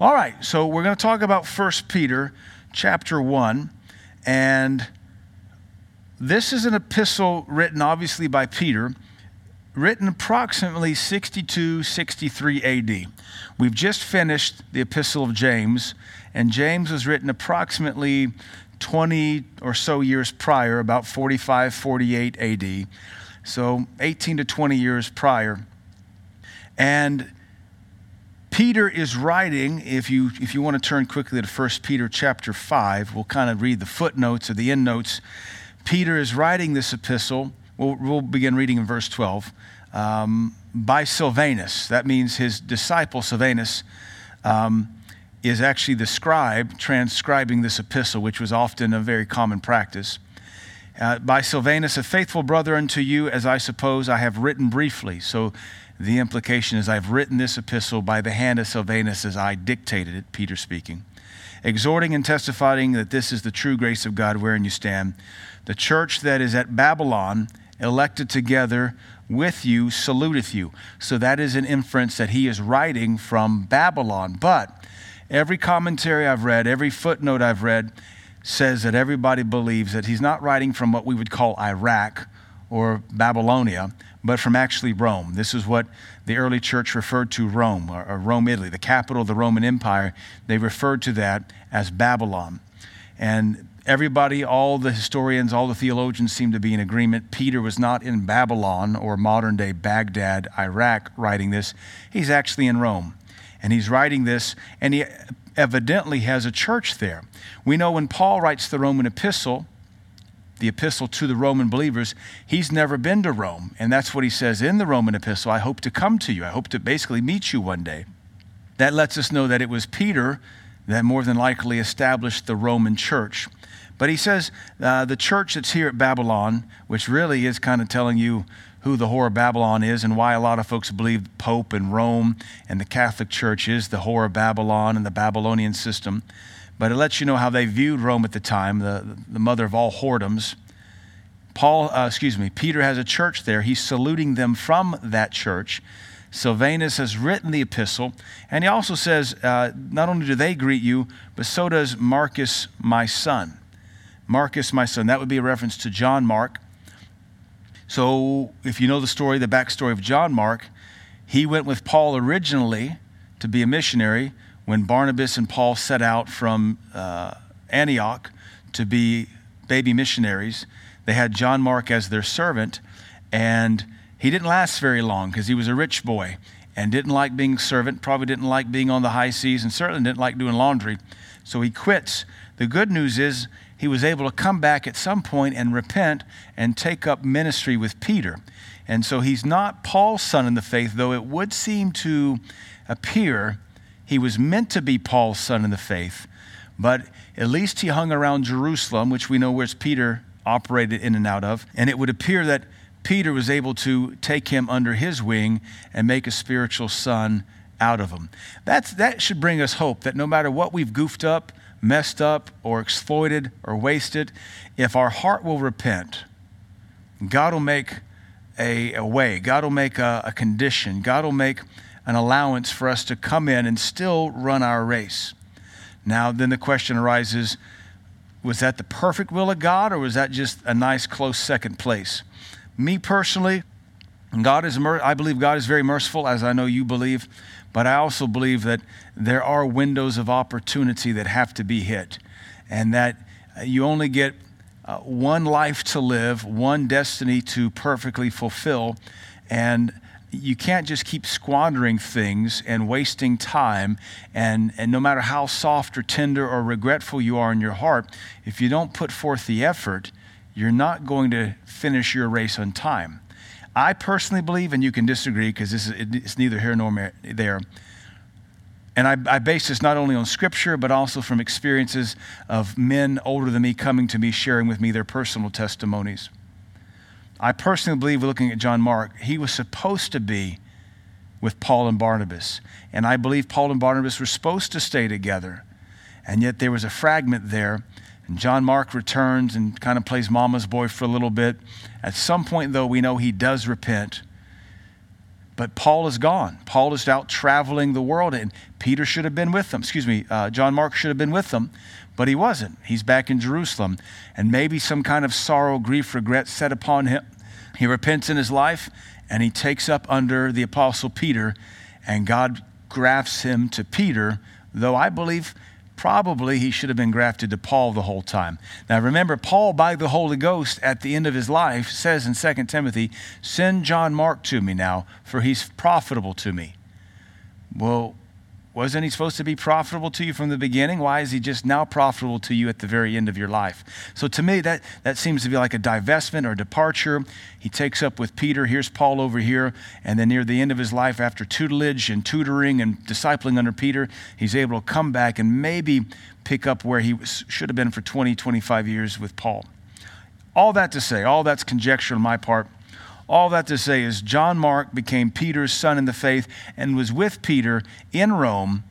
All right, so we're going to talk about 1 Peter chapter 1. And this is an epistle written obviously by Peter, written approximately 62 63 AD. We've just finished the epistle of James, and James was written approximately 20 or so years prior, about 45 48 AD. So 18 to 20 years prior. And Peter is writing, if you, if you want to turn quickly to 1 Peter chapter 5, we'll kind of read the footnotes or the endnotes. Peter is writing this epistle. We'll, we'll begin reading in verse 12. Um, by Silvanus. That means his disciple Silvanus um, is actually the scribe transcribing this epistle, which was often a very common practice. Uh, by Silvanus, a faithful brother unto you, as I suppose I have written briefly. So the implication is I've written this epistle by the hand of Silvanus as I dictated it, Peter speaking, exhorting and testifying that this is the true grace of God wherein you stand. The church that is at Babylon, elected together with you, saluteth you. So that is an inference that he is writing from Babylon. But every commentary I've read, every footnote I've read, says that everybody believes that he's not writing from what we would call Iraq or Babylonia, but from actually Rome. This is what the early church referred to Rome, or, Rome, Italy, the capital of the Roman Empire. They referred to that as Babylon. And everybody, all the historians, all the theologians seem to be in agreement. Peter was not in Babylon or modern day Baghdad, Iraq, writing this. He's actually in Rome. And he's writing this, and he evidently has a church there. We know when Paul writes the Roman epistle, the epistle to the Roman believers, he's never been to Rome. And that's what he says in the Roman epistle I hope to come to you. I hope to basically meet you one day. That lets us know that it was Peter that more than likely established the Roman church. But he says uh, the church that's here at Babylon, which really is kind of telling you who the whore of Babylon is and why a lot of folks believe Pope and Rome and the Catholic Church is the whore of Babylon and the Babylonian system but it lets you know how they viewed Rome at the time, the, the mother of all whoredoms. Paul, uh, excuse me, Peter has a church there. He's saluting them from that church. Silvanus has written the epistle, and he also says, uh, not only do they greet you, but so does Marcus, my son. Marcus, my son. That would be a reference to John Mark. So, if you know the story, the backstory of John Mark, he went with Paul originally to be a missionary, when Barnabas and Paul set out from uh, Antioch to be baby missionaries, they had John Mark as their servant, and he didn't last very long because he was a rich boy and didn't like being servant, probably didn't like being on the high seas, and certainly didn't like doing laundry. So he quits. The good news is he was able to come back at some point and repent and take up ministry with Peter. And so he's not Paul's son in the faith, though it would seem to appear he was meant to be Paul's son in the faith, but at least he hung around Jerusalem, which we know where Peter operated in and out of. And it would appear that Peter was able to take him under his wing and make a spiritual son out of him. That's, that should bring us hope that no matter what we've goofed up, messed up, or exploited or wasted, if our heart will repent, God will make a, a way, God will make a, a condition, God will make an allowance for us to come in and still run our race. Now, then the question arises was that the perfect will of God, or was that just a nice, close second place? Me personally, God is, I believe God is very merciful, as I know you believe, but I also believe that there are windows of opportunity that have to be hit, and that you only get uh, one life to live, one destiny to perfectly fulfill, and you can't just keep squandering things and wasting time. And, and no matter how soft or tender or regretful you are in your heart, if you don't put forth the effort, you're not going to finish your race on time. I personally believe, and you can disagree because this is it's neither here nor there. And I, I base this not only on scripture, but also from experiences of men older than me coming to me, sharing with me their personal testimonies. I personally believe, looking at John Mark, he was supposed to be with Paul and Barnabas. And I believe Paul and Barnabas were supposed to stay together. And yet there was a fragment there. And John Mark returns and kind of plays mama's boy for a little bit. At some point, though, we know he does repent. But Paul is gone. Paul is out traveling the world, and Peter should have been with them. Excuse me, uh, John Mark should have been with them, but he wasn't. He's back in Jerusalem. And maybe some kind of sorrow, grief, regret set upon him. He repents in his life, and he takes up under the apostle Peter, and God grafts him to Peter, though I believe probably he should have been grafted to Paul the whole time. Now remember, Paul, by the Holy Ghost, at the end of his life, says in 2 Timothy, Send John Mark to me now, for he's profitable to me. Well, wasn't he supposed to be profitable to you from the beginning? Why is he just now profitable to you at the very end of your life? So to me, that, that seems to be like a divestment or departure. He takes up with Peter. Here's Paul over here. And then near the end of his life, after tutelage and tutoring and discipling under Peter, he's able to come back and maybe pick up where he was, should have been for 20, 25 years with Paul. All that to say, all that's conjecture on my part. All that to say is John Mark became Peter's son in the faith and was with Peter in Rome.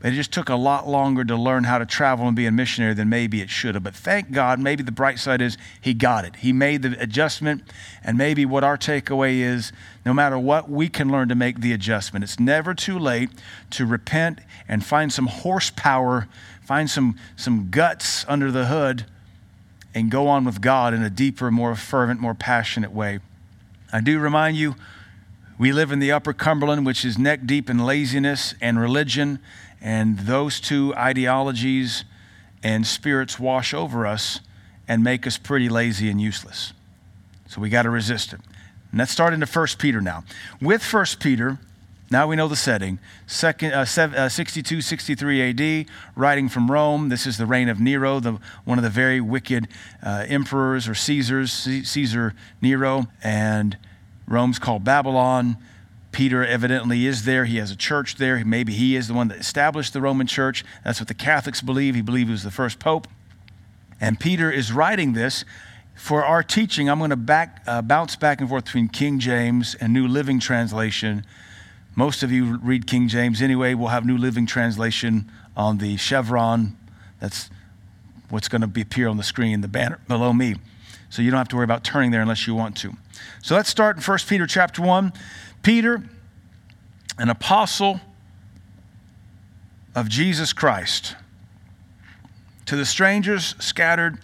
But it just took a lot longer to learn how to travel and be a missionary than maybe it should have. But thank God, maybe the bright side is he got it. He made the adjustment. And maybe what our takeaway is no matter what, we can learn to make the adjustment. It's never too late to repent and find some horsepower, find some, some guts under the hood and go on with God in a deeper, more fervent, more passionate way. I do remind you, we live in the upper Cumberland, which is neck deep in laziness and religion, and those two ideologies and spirits wash over us and make us pretty lazy and useless. So we got to resist it. And let's start into 1 Peter now. With 1 Peter, now we know the setting. Second, uh, uh, 62, 63 AD, writing from Rome. This is the reign of Nero, the, one of the very wicked uh, emperors or Caesars, C- Caesar Nero. And Rome's called Babylon. Peter evidently is there. He has a church there. Maybe he is the one that established the Roman church. That's what the Catholics believe. He believed he was the first pope. And Peter is writing this. For our teaching, I'm going to back, uh, bounce back and forth between King James and New Living Translation most of you read King James anyway. We'll have New Living Translation on the chevron. That's what's going to appear on the screen, the banner below me. So you don't have to worry about turning there unless you want to. So let's start in 1 Peter chapter 1. Peter, an apostle of Jesus Christ, to the strangers scattered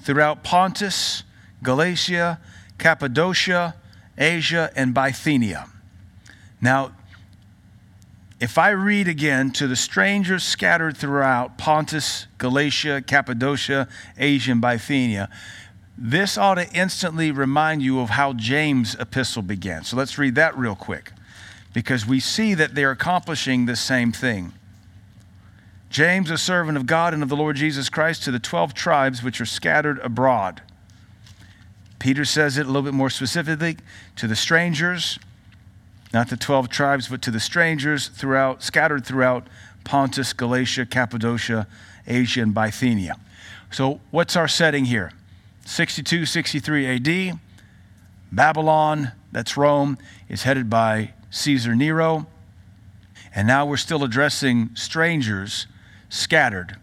throughout Pontus, Galatia, Cappadocia, Asia, and Bithynia. Now, if I read again to the strangers scattered throughout Pontus, Galatia, Cappadocia, Asia, and Bithynia, this ought to instantly remind you of how James' epistle began. So let's read that real quick because we see that they're accomplishing the same thing. James, a servant of God and of the Lord Jesus Christ, to the 12 tribes which are scattered abroad. Peter says it a little bit more specifically to the strangers not the 12 tribes, but to the strangers throughout, scattered throughout Pontus, Galatia, Cappadocia, Asia, and Bithynia. So, what's our setting here? 62, 63 AD. Babylon, that's Rome, is headed by Caesar Nero. And now we're still addressing strangers scattered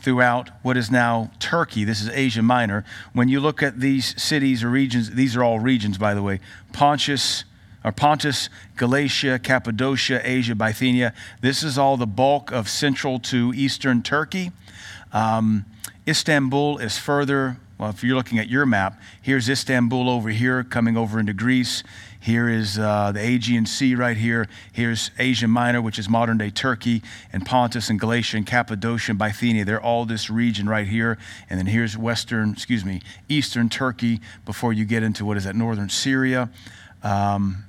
throughout what is now Turkey. This is Asia Minor. When you look at these cities or regions, these are all regions, by the way Pontus, or Pontus, Galatia, Cappadocia, Asia, Bithynia. This is all the bulk of central to eastern Turkey. Um, Istanbul is further. Well, if you're looking at your map, here's Istanbul over here, coming over into Greece. Here is uh, the Aegean Sea right here. Here's Asia Minor, which is modern day Turkey, and Pontus and Galatia and Cappadocia and Bithynia. They're all this region right here. And then here's western, excuse me, eastern Turkey before you get into what is that, northern Syria. Um,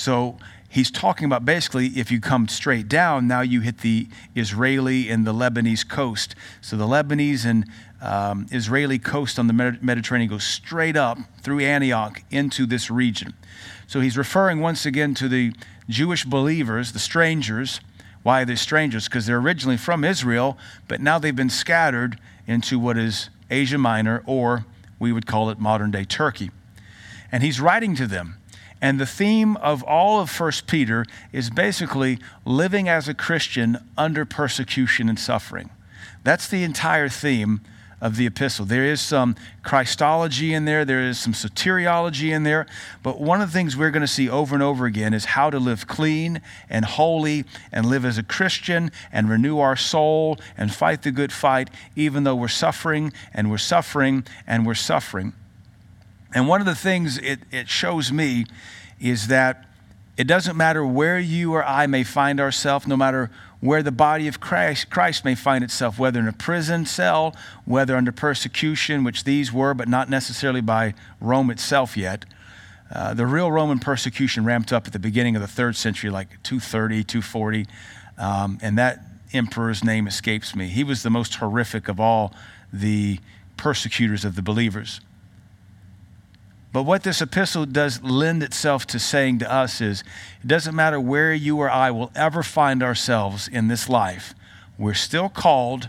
so he's talking about basically if you come straight down, now you hit the Israeli and the Lebanese coast. So the Lebanese and um, Israeli coast on the Mediterranean goes straight up through Antioch into this region. So he's referring once again to the Jewish believers, the strangers. Why are they strangers? Because they're originally from Israel, but now they've been scattered into what is Asia Minor, or we would call it modern day Turkey. And he's writing to them. And the theme of all of 1 Peter is basically living as a Christian under persecution and suffering. That's the entire theme of the epistle. There is some Christology in there, there is some soteriology in there, but one of the things we're going to see over and over again is how to live clean and holy and live as a Christian and renew our soul and fight the good fight, even though we're suffering and we're suffering and we're suffering. And one of the things it, it shows me is that it doesn't matter where you or I may find ourselves, no matter where the body of Christ, Christ may find itself, whether in a prison cell, whether under persecution, which these were, but not necessarily by Rome itself yet. Uh, the real Roman persecution ramped up at the beginning of the third century, like 230, 240, um, and that emperor's name escapes me. He was the most horrific of all the persecutors of the believers. But what this epistle does lend itself to saying to us is it doesn't matter where you or I will ever find ourselves in this life, we're still called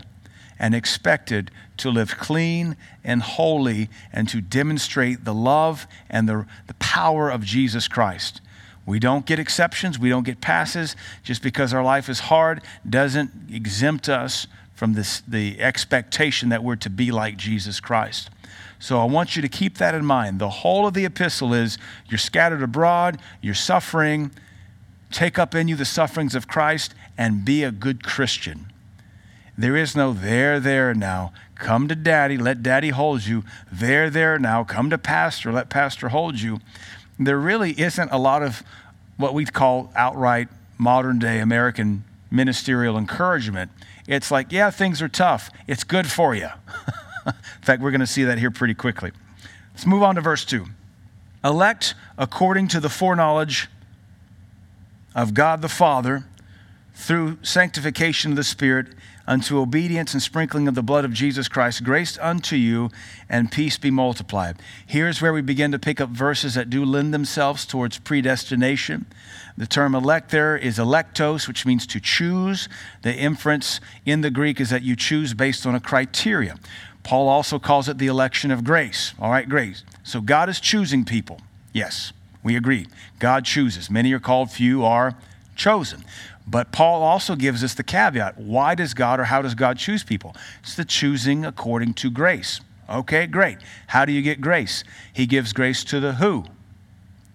and expected to live clean and holy and to demonstrate the love and the, the power of Jesus Christ. We don't get exceptions, we don't get passes. Just because our life is hard doesn't exempt us from this, the expectation that we're to be like Jesus Christ. So I want you to keep that in mind. The whole of the epistle is you're scattered abroad, you're suffering. Take up in you the sufferings of Christ and be a good Christian. There is no there, there now. Come to daddy, let daddy hold you. There, there now. Come to pastor, let pastor hold you. There really isn't a lot of what we call outright modern day American ministerial encouragement. It's like, yeah, things are tough. It's good for you. In fact, we're going to see that here pretty quickly. Let's move on to verse 2. Elect according to the foreknowledge of God the Father through sanctification of the Spirit unto obedience and sprinkling of the blood of Jesus Christ, grace unto you and peace be multiplied. Here's where we begin to pick up verses that do lend themselves towards predestination. The term elect there is electos, which means to choose. The inference in the Greek is that you choose based on a criteria. Paul also calls it the election of grace. All right, grace. So God is choosing people. Yes, we agree. God chooses. Many are called, few are chosen. But Paul also gives us the caveat. Why does God or how does God choose people? It's the choosing according to grace. Okay, great. How do you get grace? He gives grace to the who?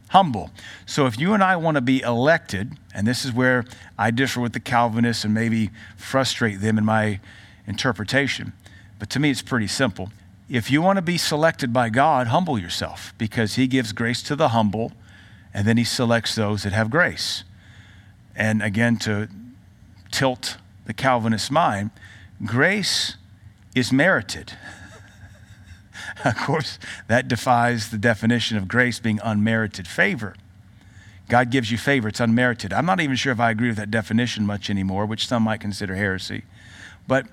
Humble. So if you and I want to be elected, and this is where I differ with the Calvinists and maybe frustrate them in my interpretation, but to me, it's pretty simple. If you want to be selected by God, humble yourself because He gives grace to the humble and then He selects those that have grace. And again, to tilt the Calvinist mind, grace is merited. of course, that defies the definition of grace being unmerited favor. God gives you favor, it's unmerited. I'm not even sure if I agree with that definition much anymore, which some might consider heresy. But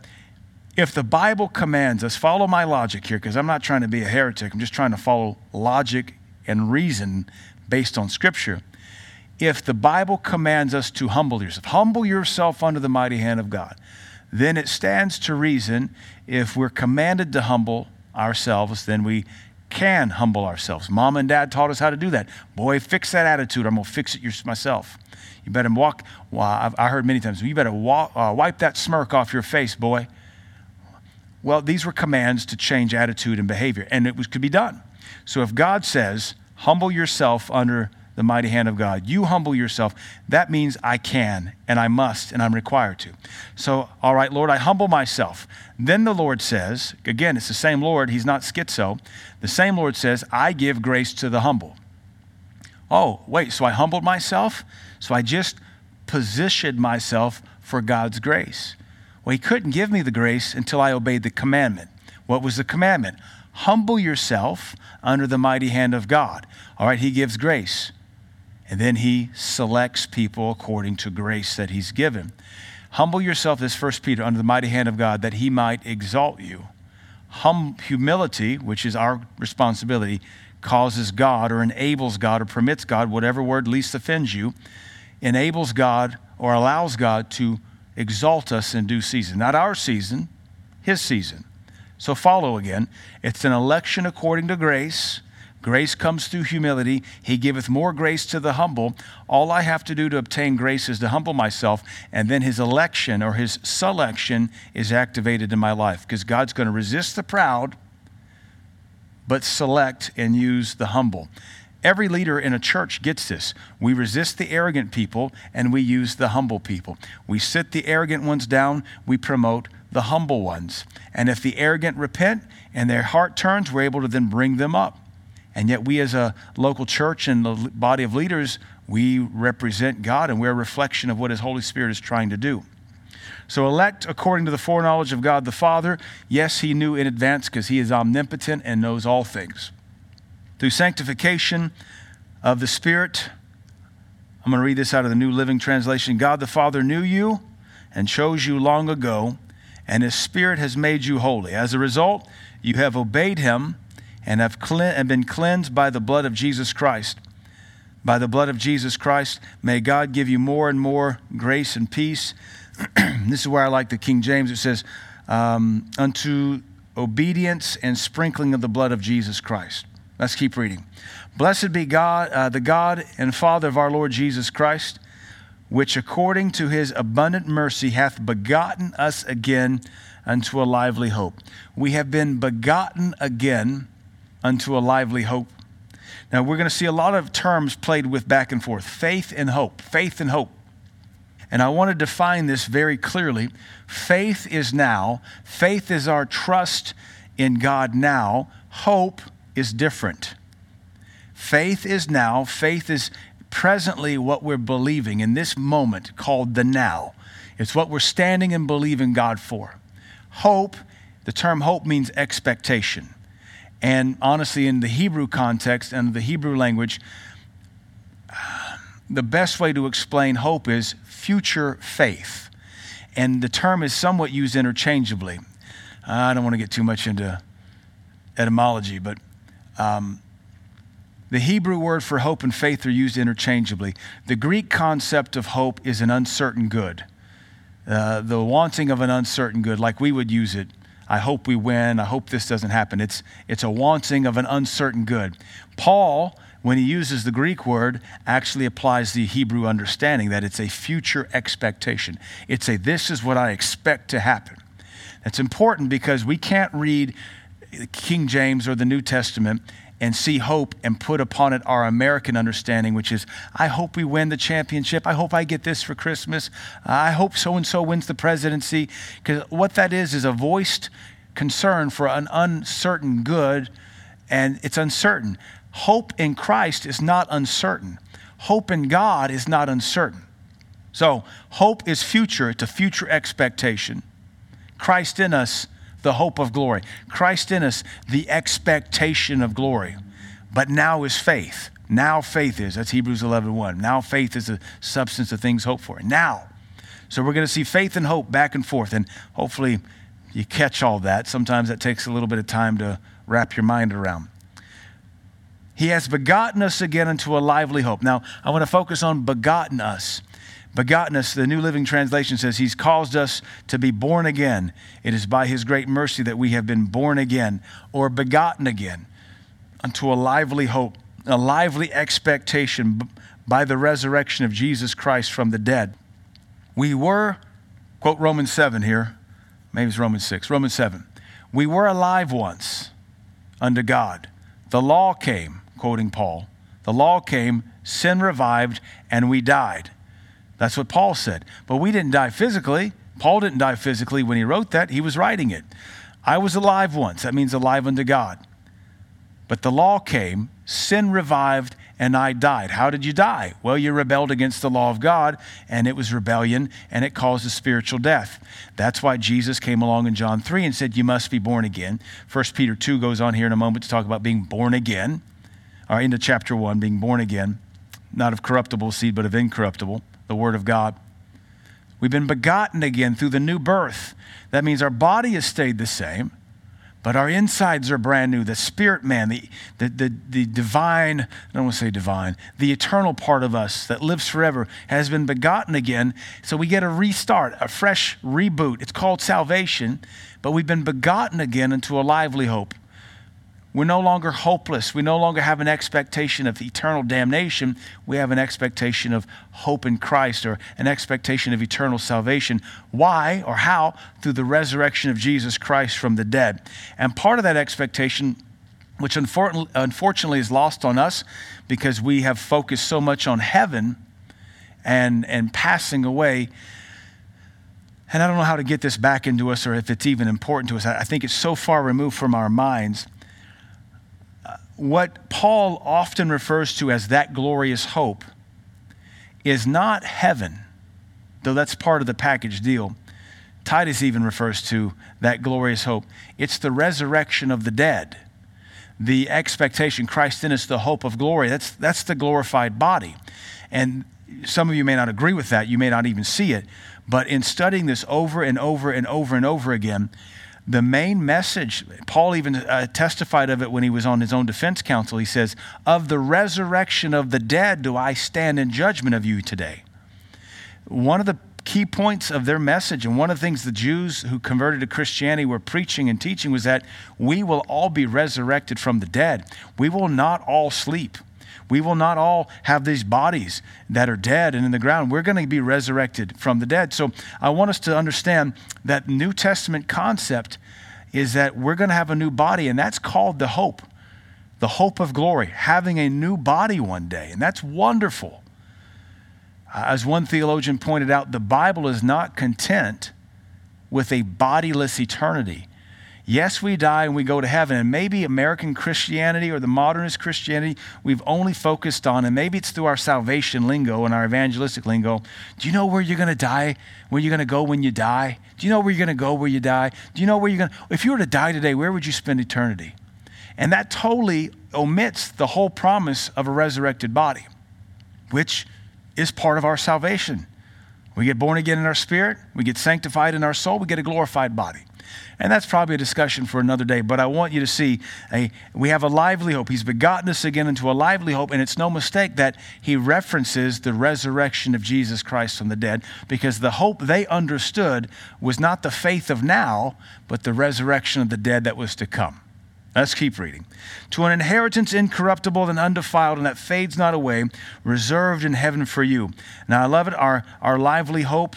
if the Bible commands us, follow my logic here, because I'm not trying to be a heretic, I'm just trying to follow logic and reason based on Scripture. If the Bible commands us to humble yourself, humble yourself under the mighty hand of God, then it stands to reason if we're commanded to humble ourselves, then we can humble ourselves. Mom and dad taught us how to do that. Boy, fix that attitude. I'm going to fix it myself. You better walk. Well, I've, I heard many times, you better walk, uh, wipe that smirk off your face, boy. Well, these were commands to change attitude and behavior, and it was, could be done. So if God says, humble yourself under the mighty hand of God, you humble yourself, that means I can and I must and I'm required to. So, all right, Lord, I humble myself. Then the Lord says, again, it's the same Lord, he's not schizo. The same Lord says, I give grace to the humble. Oh, wait, so I humbled myself? So I just positioned myself for God's grace. Well, he couldn't give me the grace until I obeyed the commandment. What was the commandment? Humble yourself under the mighty hand of God. All right, he gives grace. And then he selects people according to grace that he's given. Humble yourself, this first Peter, under the mighty hand of God, that he might exalt you. Hum, humility, which is our responsibility, causes God or enables God or permits God, whatever word least offends you, enables God or allows God to exalt us in due season. Not our season, his season. So follow again. It's an election according to grace Grace comes through humility. He giveth more grace to the humble. All I have to do to obtain grace is to humble myself, and then his election or his selection is activated in my life because God's going to resist the proud, but select and use the humble. Every leader in a church gets this. We resist the arrogant people and we use the humble people. We sit the arrogant ones down, we promote the humble ones. And if the arrogant repent and their heart turns, we're able to then bring them up. And yet, we as a local church and the body of leaders, we represent God and we're a reflection of what His Holy Spirit is trying to do. So, elect according to the foreknowledge of God the Father. Yes, He knew in advance because He is omnipotent and knows all things. Through sanctification of the Spirit, I'm going to read this out of the New Living Translation God the Father knew you and chose you long ago, and His Spirit has made you holy. As a result, you have obeyed Him and have been cleansed by the blood of Jesus Christ. By the blood of Jesus Christ, may God give you more and more grace and peace. this is where I like the King James. It says, um, unto obedience and sprinkling of the blood of Jesus Christ. Let's keep reading. Blessed be God, uh, the God and Father of our Lord Jesus Christ, which according to his abundant mercy hath begotten us again unto a lively hope. We have been begotten again unto a lively hope. Now, we're going to see a lot of terms played with back and forth faith and hope, faith and hope. And I want to define this very clearly. Faith is now, faith is our trust in God now, hope is different. Faith is now, faith is presently what we're believing in this moment called the now. It's what we're standing and believing God for. Hope, the term hope means expectation. And honestly, in the Hebrew context and the Hebrew language, the best way to explain hope is future faith. And the term is somewhat used interchangeably. I don't want to get too much into etymology, but um, the Hebrew word for hope and faith are used interchangeably. The Greek concept of hope is an uncertain good, uh, the wanting of an uncertain good, like we would use it I hope we win. I hope this doesn't happen. It's, it's a wanting of an uncertain good. Paul, when he uses the Greek word, actually applies the Hebrew understanding that it's a future expectation. It's a this is what I expect to happen. That's important because we can't read King James or the New Testament and see hope and put upon it our American understanding, which is, I hope we win the championship. I hope I get this for Christmas. I hope so and so wins the presidency. Because what that is, is a voiced concern for an uncertain good, and it's uncertain. Hope in Christ is not uncertain, hope in God is not uncertain. So, hope is future, it's a future expectation. Christ in us the hope of glory. Christ in us, the expectation of glory. But now is faith. Now faith is. That's Hebrews 11 1. Now faith is the substance of things hoped for. Now. So we're going to see faith and hope back and forth. And hopefully you catch all that. Sometimes that takes a little bit of time to wrap your mind around. He has begotten us again into a lively hope. Now, I want to focus on begotten us begotten us, the New Living Translation says, He's caused us to be born again. It is by His great mercy that we have been born again or begotten again unto a lively hope, a lively expectation by the resurrection of Jesus Christ from the dead. We were, quote Romans 7 here, maybe it's Romans 6, Romans 7. We were alive once unto God. The law came, quoting Paul. The law came, sin revived, and we died. That's what Paul said. But we didn't die physically. Paul didn't die physically when he wrote that, he was writing it. I was alive once. That means alive unto God. But the law came, sin revived, and I died. How did you die? Well, you rebelled against the law of God, and it was rebellion, and it caused a spiritual death. That's why Jesus came along in John 3 and said, You must be born again. 1 Peter 2 goes on here in a moment to talk about being born again, or into chapter 1, being born again, not of corruptible seed, but of incorruptible the Word of God. We've been begotten again through the new birth. That means our body has stayed the same, but our insides are brand new. The spirit man, the, the, the, the divine, I don't want to say divine, the eternal part of us that lives forever has been begotten again. So we get a restart, a fresh reboot. It's called salvation, but we've been begotten again into a lively hope. We're no longer hopeless. We no longer have an expectation of eternal damnation. We have an expectation of hope in Christ or an expectation of eternal salvation. Why or how? Through the resurrection of Jesus Christ from the dead. And part of that expectation, which unfortunately is lost on us because we have focused so much on heaven and, and passing away. And I don't know how to get this back into us or if it's even important to us. I think it's so far removed from our minds what Paul often refers to as that glorious hope is not heaven, though that's part of the package deal. Titus even refers to that glorious hope. It's the resurrection of the dead, the expectation, Christ in us, the hope of glory. That's, that's the glorified body. And some of you may not agree with that, you may not even see it. But in studying this over and over and over and over again, the main message, Paul even uh, testified of it when he was on his own defense counsel. He says, Of the resurrection of the dead do I stand in judgment of you today. One of the key points of their message, and one of the things the Jews who converted to Christianity were preaching and teaching, was that we will all be resurrected from the dead. We will not all sleep. We will not all have these bodies that are dead and in the ground. We're going to be resurrected from the dead. So I want us to understand that New Testament concept is that we're going to have a new body, and that's called the hope, the hope of glory, having a new body one day. And that's wonderful. Uh, as one theologian pointed out, the Bible is not content with a bodiless eternity. Yes, we die and we go to heaven. And maybe American Christianity or the modernist Christianity we've only focused on, and maybe it's through our salvation lingo and our evangelistic lingo. Do you know where you're going to die? Where you're going to go when you die? Do you know where you're going to go where you die? Do you know where you're going to? If you were to die today, where would you spend eternity? And that totally omits the whole promise of a resurrected body, which is part of our salvation. We get born again in our spirit, we get sanctified in our soul, we get a glorified body. And that's probably a discussion for another day. But I want you to see a, we have a lively hope. He's begotten us again into a lively hope. And it's no mistake that he references the resurrection of Jesus Christ from the dead because the hope they understood was not the faith of now, but the resurrection of the dead that was to come. Let's keep reading. To an inheritance incorruptible and undefiled, and that fades not away, reserved in heaven for you. Now, I love it. Our, our lively hope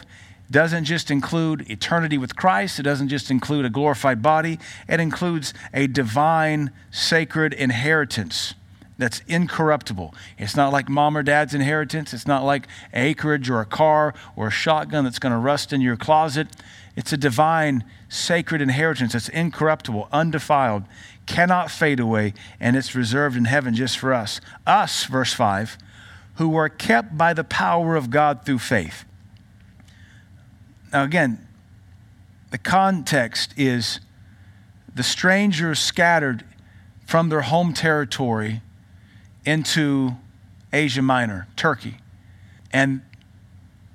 doesn't just include eternity with Christ, it doesn't just include a glorified body, it includes a divine, sacred inheritance that's incorruptible. It's not like mom or dad's inheritance, it's not like acreage or a car or a shotgun that's going to rust in your closet. It's a divine, sacred inheritance that's incorruptible, undefiled, cannot fade away, and it's reserved in heaven just for us. Us, verse 5, who are kept by the power of God through faith. Now, again, the context is the strangers scattered from their home territory into Asia Minor, Turkey. And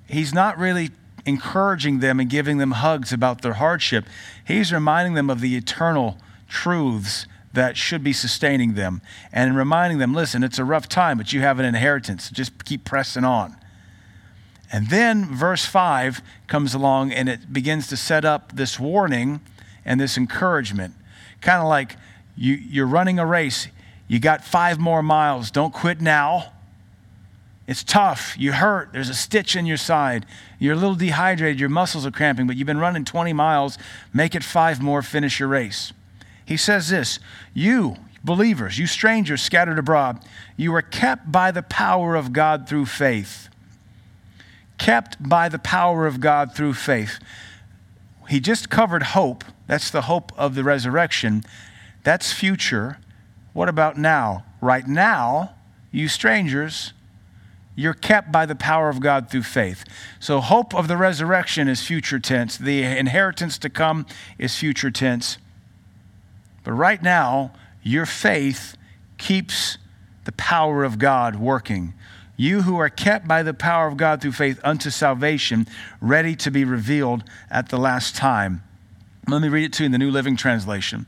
he's not really encouraging them and giving them hugs about their hardship. He's reminding them of the eternal truths that should be sustaining them and reminding them listen, it's a rough time, but you have an inheritance. Just keep pressing on. And then verse 5 comes along and it begins to set up this warning and this encouragement. Kind of like you, you're running a race, you got five more miles, don't quit now. It's tough. You hurt. There's a stitch in your side. You're a little dehydrated. Your muscles are cramping, but you've been running 20 miles. Make it five more, finish your race. He says this You, believers, you strangers scattered abroad, you are kept by the power of God through faith kept by the power of God through faith. He just covered hope. That's the hope of the resurrection. That's future. What about now? Right now, you strangers, you're kept by the power of God through faith. So, hope of the resurrection is future tense. The inheritance to come is future tense. But right now, your faith keeps the power of God working you who are kept by the power of God through faith unto salvation, ready to be revealed at the last time. Let me read it to you in the New Living Translation.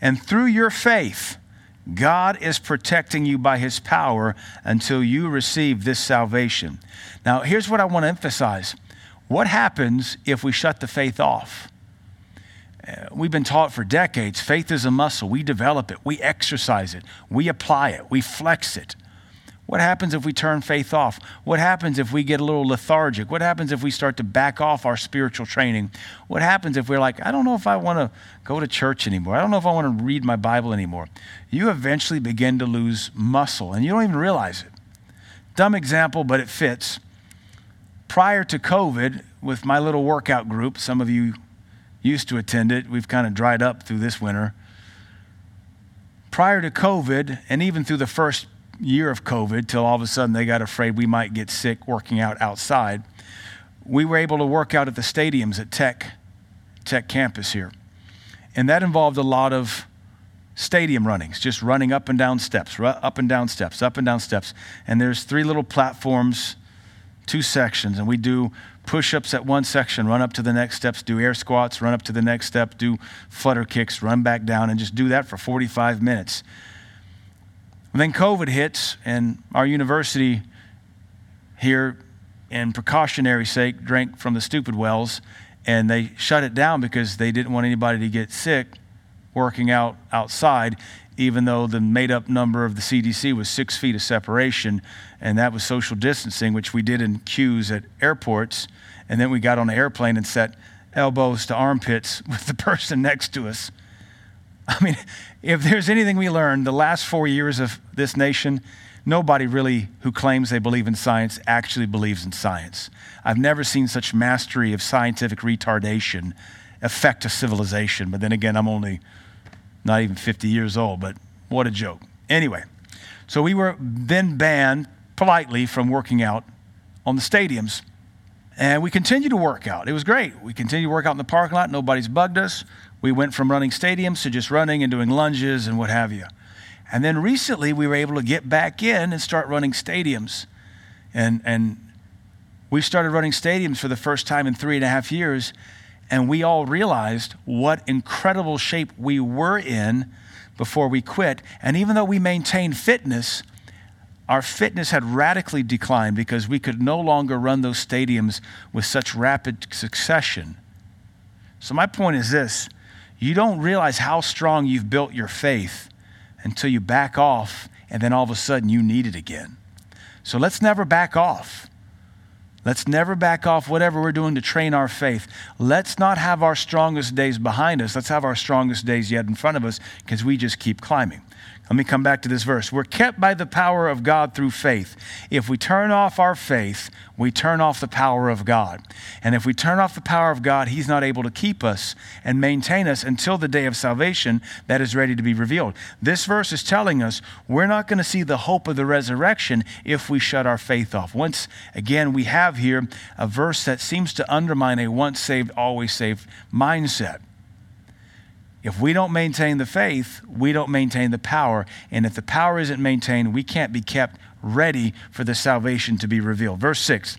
And through your faith, God is protecting you by his power until you receive this salvation. Now, here's what I want to emphasize what happens if we shut the faith off? Uh, we've been taught for decades faith is a muscle. We develop it, we exercise it, we apply it, we flex it. What happens if we turn faith off? What happens if we get a little lethargic? What happens if we start to back off our spiritual training? What happens if we're like, I don't know if I want to go to church anymore. I don't know if I want to read my Bible anymore. You eventually begin to lose muscle and you don't even realize it. Dumb example, but it fits. Prior to COVID, with my little workout group, some of you used to attend it, we've kind of dried up through this winter. Prior to COVID, and even through the first year of COVID till all of a sudden they got afraid we might get sick working out outside. We were able to work out at the stadiums at Tech, Tech campus here. And that involved a lot of stadium runnings, just running up and down steps, up and down steps, up and down steps. And there's three little platforms, two sections, and we do push ups at one section, run up to the next steps, do air squats, run up to the next step, do flutter kicks, run back down, and just do that for 45 minutes. And then COVID hits, and our university here, in precautionary sake, drank from the stupid wells, and they shut it down because they didn't want anybody to get sick working out outside, even though the made up number of the CDC was six feet of separation, and that was social distancing, which we did in queues at airports. And then we got on an airplane and set elbows to armpits with the person next to us. I mean, if there's anything we learned the last four years of this nation, nobody really who claims they believe in science actually believes in science. I've never seen such mastery of scientific retardation affect a civilization. But then again, I'm only not even 50 years old, but what a joke. Anyway, so we were then banned politely from working out on the stadiums. And we continued to work out. It was great. We continued to work out in the parking lot. Nobody's bugged us. We went from running stadiums to just running and doing lunges and what have you. And then recently we were able to get back in and start running stadiums. And, and we started running stadiums for the first time in three and a half years. And we all realized what incredible shape we were in before we quit. And even though we maintained fitness, our fitness had radically declined because we could no longer run those stadiums with such rapid succession. So, my point is this you don't realize how strong you've built your faith until you back off and then all of a sudden you need it again. So let's never back off. Let's never back off whatever we're doing to train our faith. Let's not have our strongest days behind us. Let's have our strongest days yet in front of us because we just keep climbing. Let me come back to this verse. We're kept by the power of God through faith. If we turn off our faith, we turn off the power of God. And if we turn off the power of God, He's not able to keep us and maintain us until the day of salvation that is ready to be revealed. This verse is telling us we're not going to see the hope of the resurrection if we shut our faith off. Once again, we have here a verse that seems to undermine a once saved, always saved mindset. If we don't maintain the faith, we don't maintain the power. And if the power isn't maintained, we can't be kept ready for the salvation to be revealed. Verse 6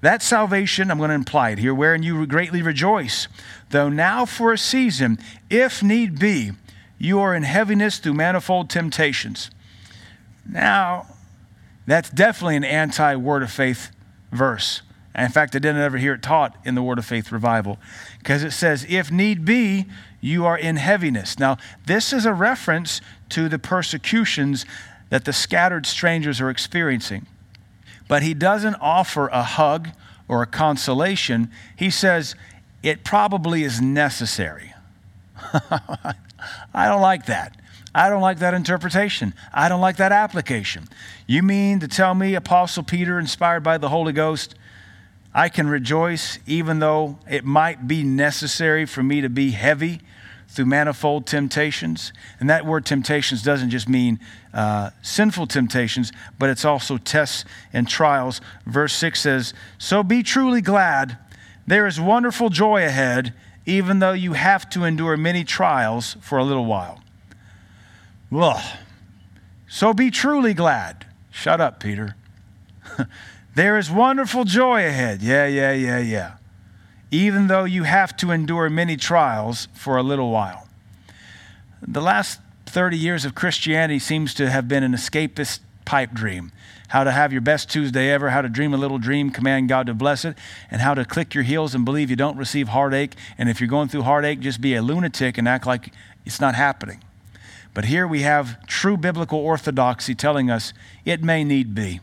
That salvation, I'm going to imply it here, wherein you greatly rejoice, though now for a season, if need be, you are in heaviness through manifold temptations. Now, that's definitely an anti word of faith verse. In fact, I didn't ever hear it taught in the Word of Faith revival because it says, if need be, you are in heaviness. Now, this is a reference to the persecutions that the scattered strangers are experiencing. But he doesn't offer a hug or a consolation. He says, it probably is necessary. I don't like that. I don't like that interpretation. I don't like that application. You mean to tell me, Apostle Peter, inspired by the Holy Ghost, I can rejoice even though it might be necessary for me to be heavy through manifold temptations. And that word temptations doesn't just mean uh, sinful temptations, but it's also tests and trials. Verse 6 says, So be truly glad. There is wonderful joy ahead, even though you have to endure many trials for a little while. Ugh. So be truly glad. Shut up, Peter. there is wonderful joy ahead. Yeah, yeah, yeah, yeah even though you have to endure many trials for a little while. The last 30 years of Christianity seems to have been an escapist pipe dream. How to have your best Tuesday ever, how to dream a little dream, command God to bless it, and how to click your heels and believe you don't receive heartache. And if you're going through heartache, just be a lunatic and act like it's not happening. But here we have true biblical orthodoxy telling us it may need be.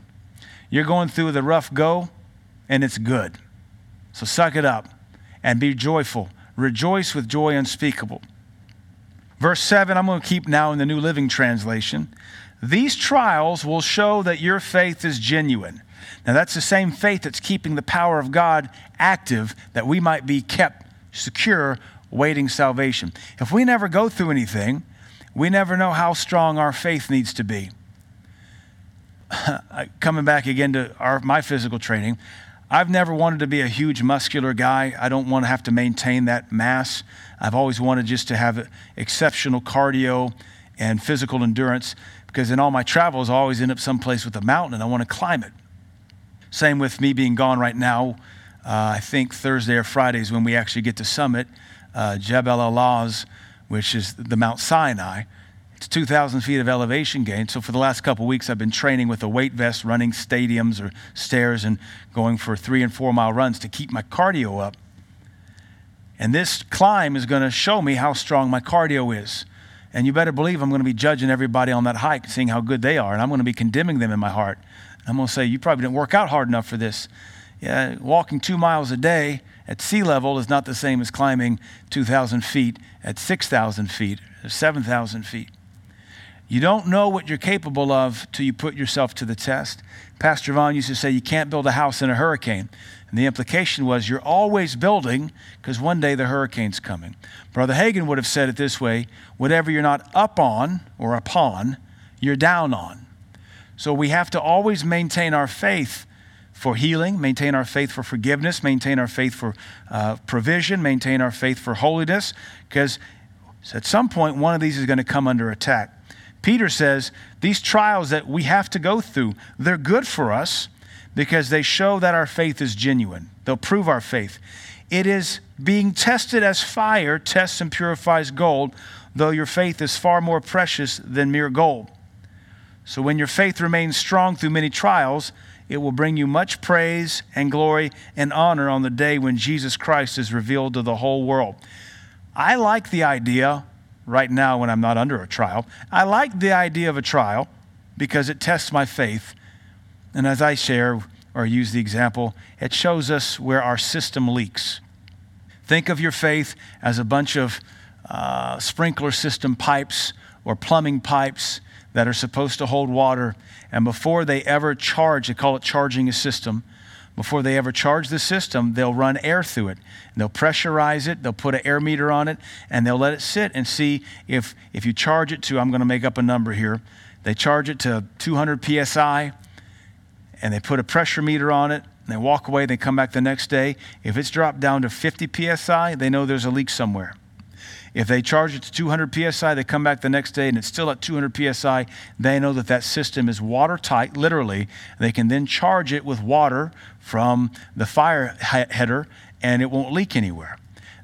You're going through the rough go, and it's good. So suck it up and be joyful. Rejoice with joy unspeakable. Verse 7, I'm going to keep now in the New Living Translation. These trials will show that your faith is genuine. Now, that's the same faith that's keeping the power of God active, that we might be kept secure, waiting salvation. If we never go through anything, we never know how strong our faith needs to be. Coming back again to our, my physical training, I've never wanted to be a huge muscular guy. I don't want to have to maintain that mass. I've always wanted just to have exceptional cardio and physical endurance because in all my travels, I always end up someplace with a mountain and I want to climb it. Same with me being gone right now. Uh, I think Thursday or Friday is when we actually get to summit uh, Jebel al-Lawz, which is the Mount Sinai. It's 2,000 feet of elevation gain. So for the last couple weeks, I've been training with a weight vest, running stadiums or stairs, and going for three and four mile runs to keep my cardio up. And this climb is going to show me how strong my cardio is. And you better believe I'm going to be judging everybody on that hike, seeing how good they are. And I'm going to be condemning them in my heart. I'm going to say, You probably didn't work out hard enough for this. Yeah, walking two miles a day at sea level is not the same as climbing 2,000 feet at 6,000 feet or 7,000 feet. You don't know what you're capable of till you put yourself to the test. Pastor Vaughn used to say, You can't build a house in a hurricane. And the implication was, You're always building because one day the hurricane's coming. Brother Hagin would have said it this way whatever you're not up on or upon, you're down on. So we have to always maintain our faith for healing, maintain our faith for forgiveness, maintain our faith for uh, provision, maintain our faith for holiness, because at some point one of these is going to come under attack. Peter says these trials that we have to go through, they're good for us because they show that our faith is genuine. They'll prove our faith. It is being tested as fire tests and purifies gold, though your faith is far more precious than mere gold. So when your faith remains strong through many trials, it will bring you much praise and glory and honor on the day when Jesus Christ is revealed to the whole world. I like the idea right now when I'm not under a trial. I like the idea of a trial because it tests my faith. And as I share or use the example, it shows us where our system leaks. Think of your faith as a bunch of uh, sprinkler system pipes or plumbing pipes that are supposed to hold water. And before they ever charge, they call it charging a system, before they ever charge the system, they'll run air through it. They'll pressurize it, they'll put an air meter on it, and they'll let it sit and see if, if you charge it to, I'm going to make up a number here, they charge it to 200 psi, and they put a pressure meter on it, and they walk away, they come back the next day. If it's dropped down to 50 psi, they know there's a leak somewhere. If they charge it to 200 psi, they come back the next day and it's still at 200 psi, they know that that system is watertight, literally. They can then charge it with water from the fire header and it won't leak anywhere.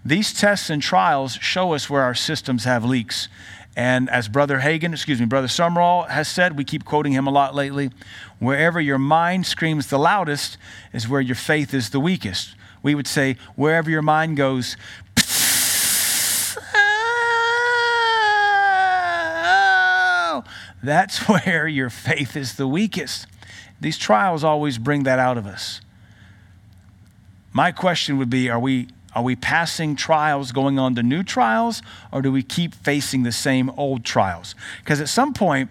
These tests and trials show us where our systems have leaks. And as Brother Hagin, excuse me, Brother Summerall has said, we keep quoting him a lot lately wherever your mind screams the loudest is where your faith is the weakest. We would say, wherever your mind goes, that's where your faith is the weakest. These trials always bring that out of us. My question would be are we, are we passing trials, going on to new trials, or do we keep facing the same old trials? Because at some point,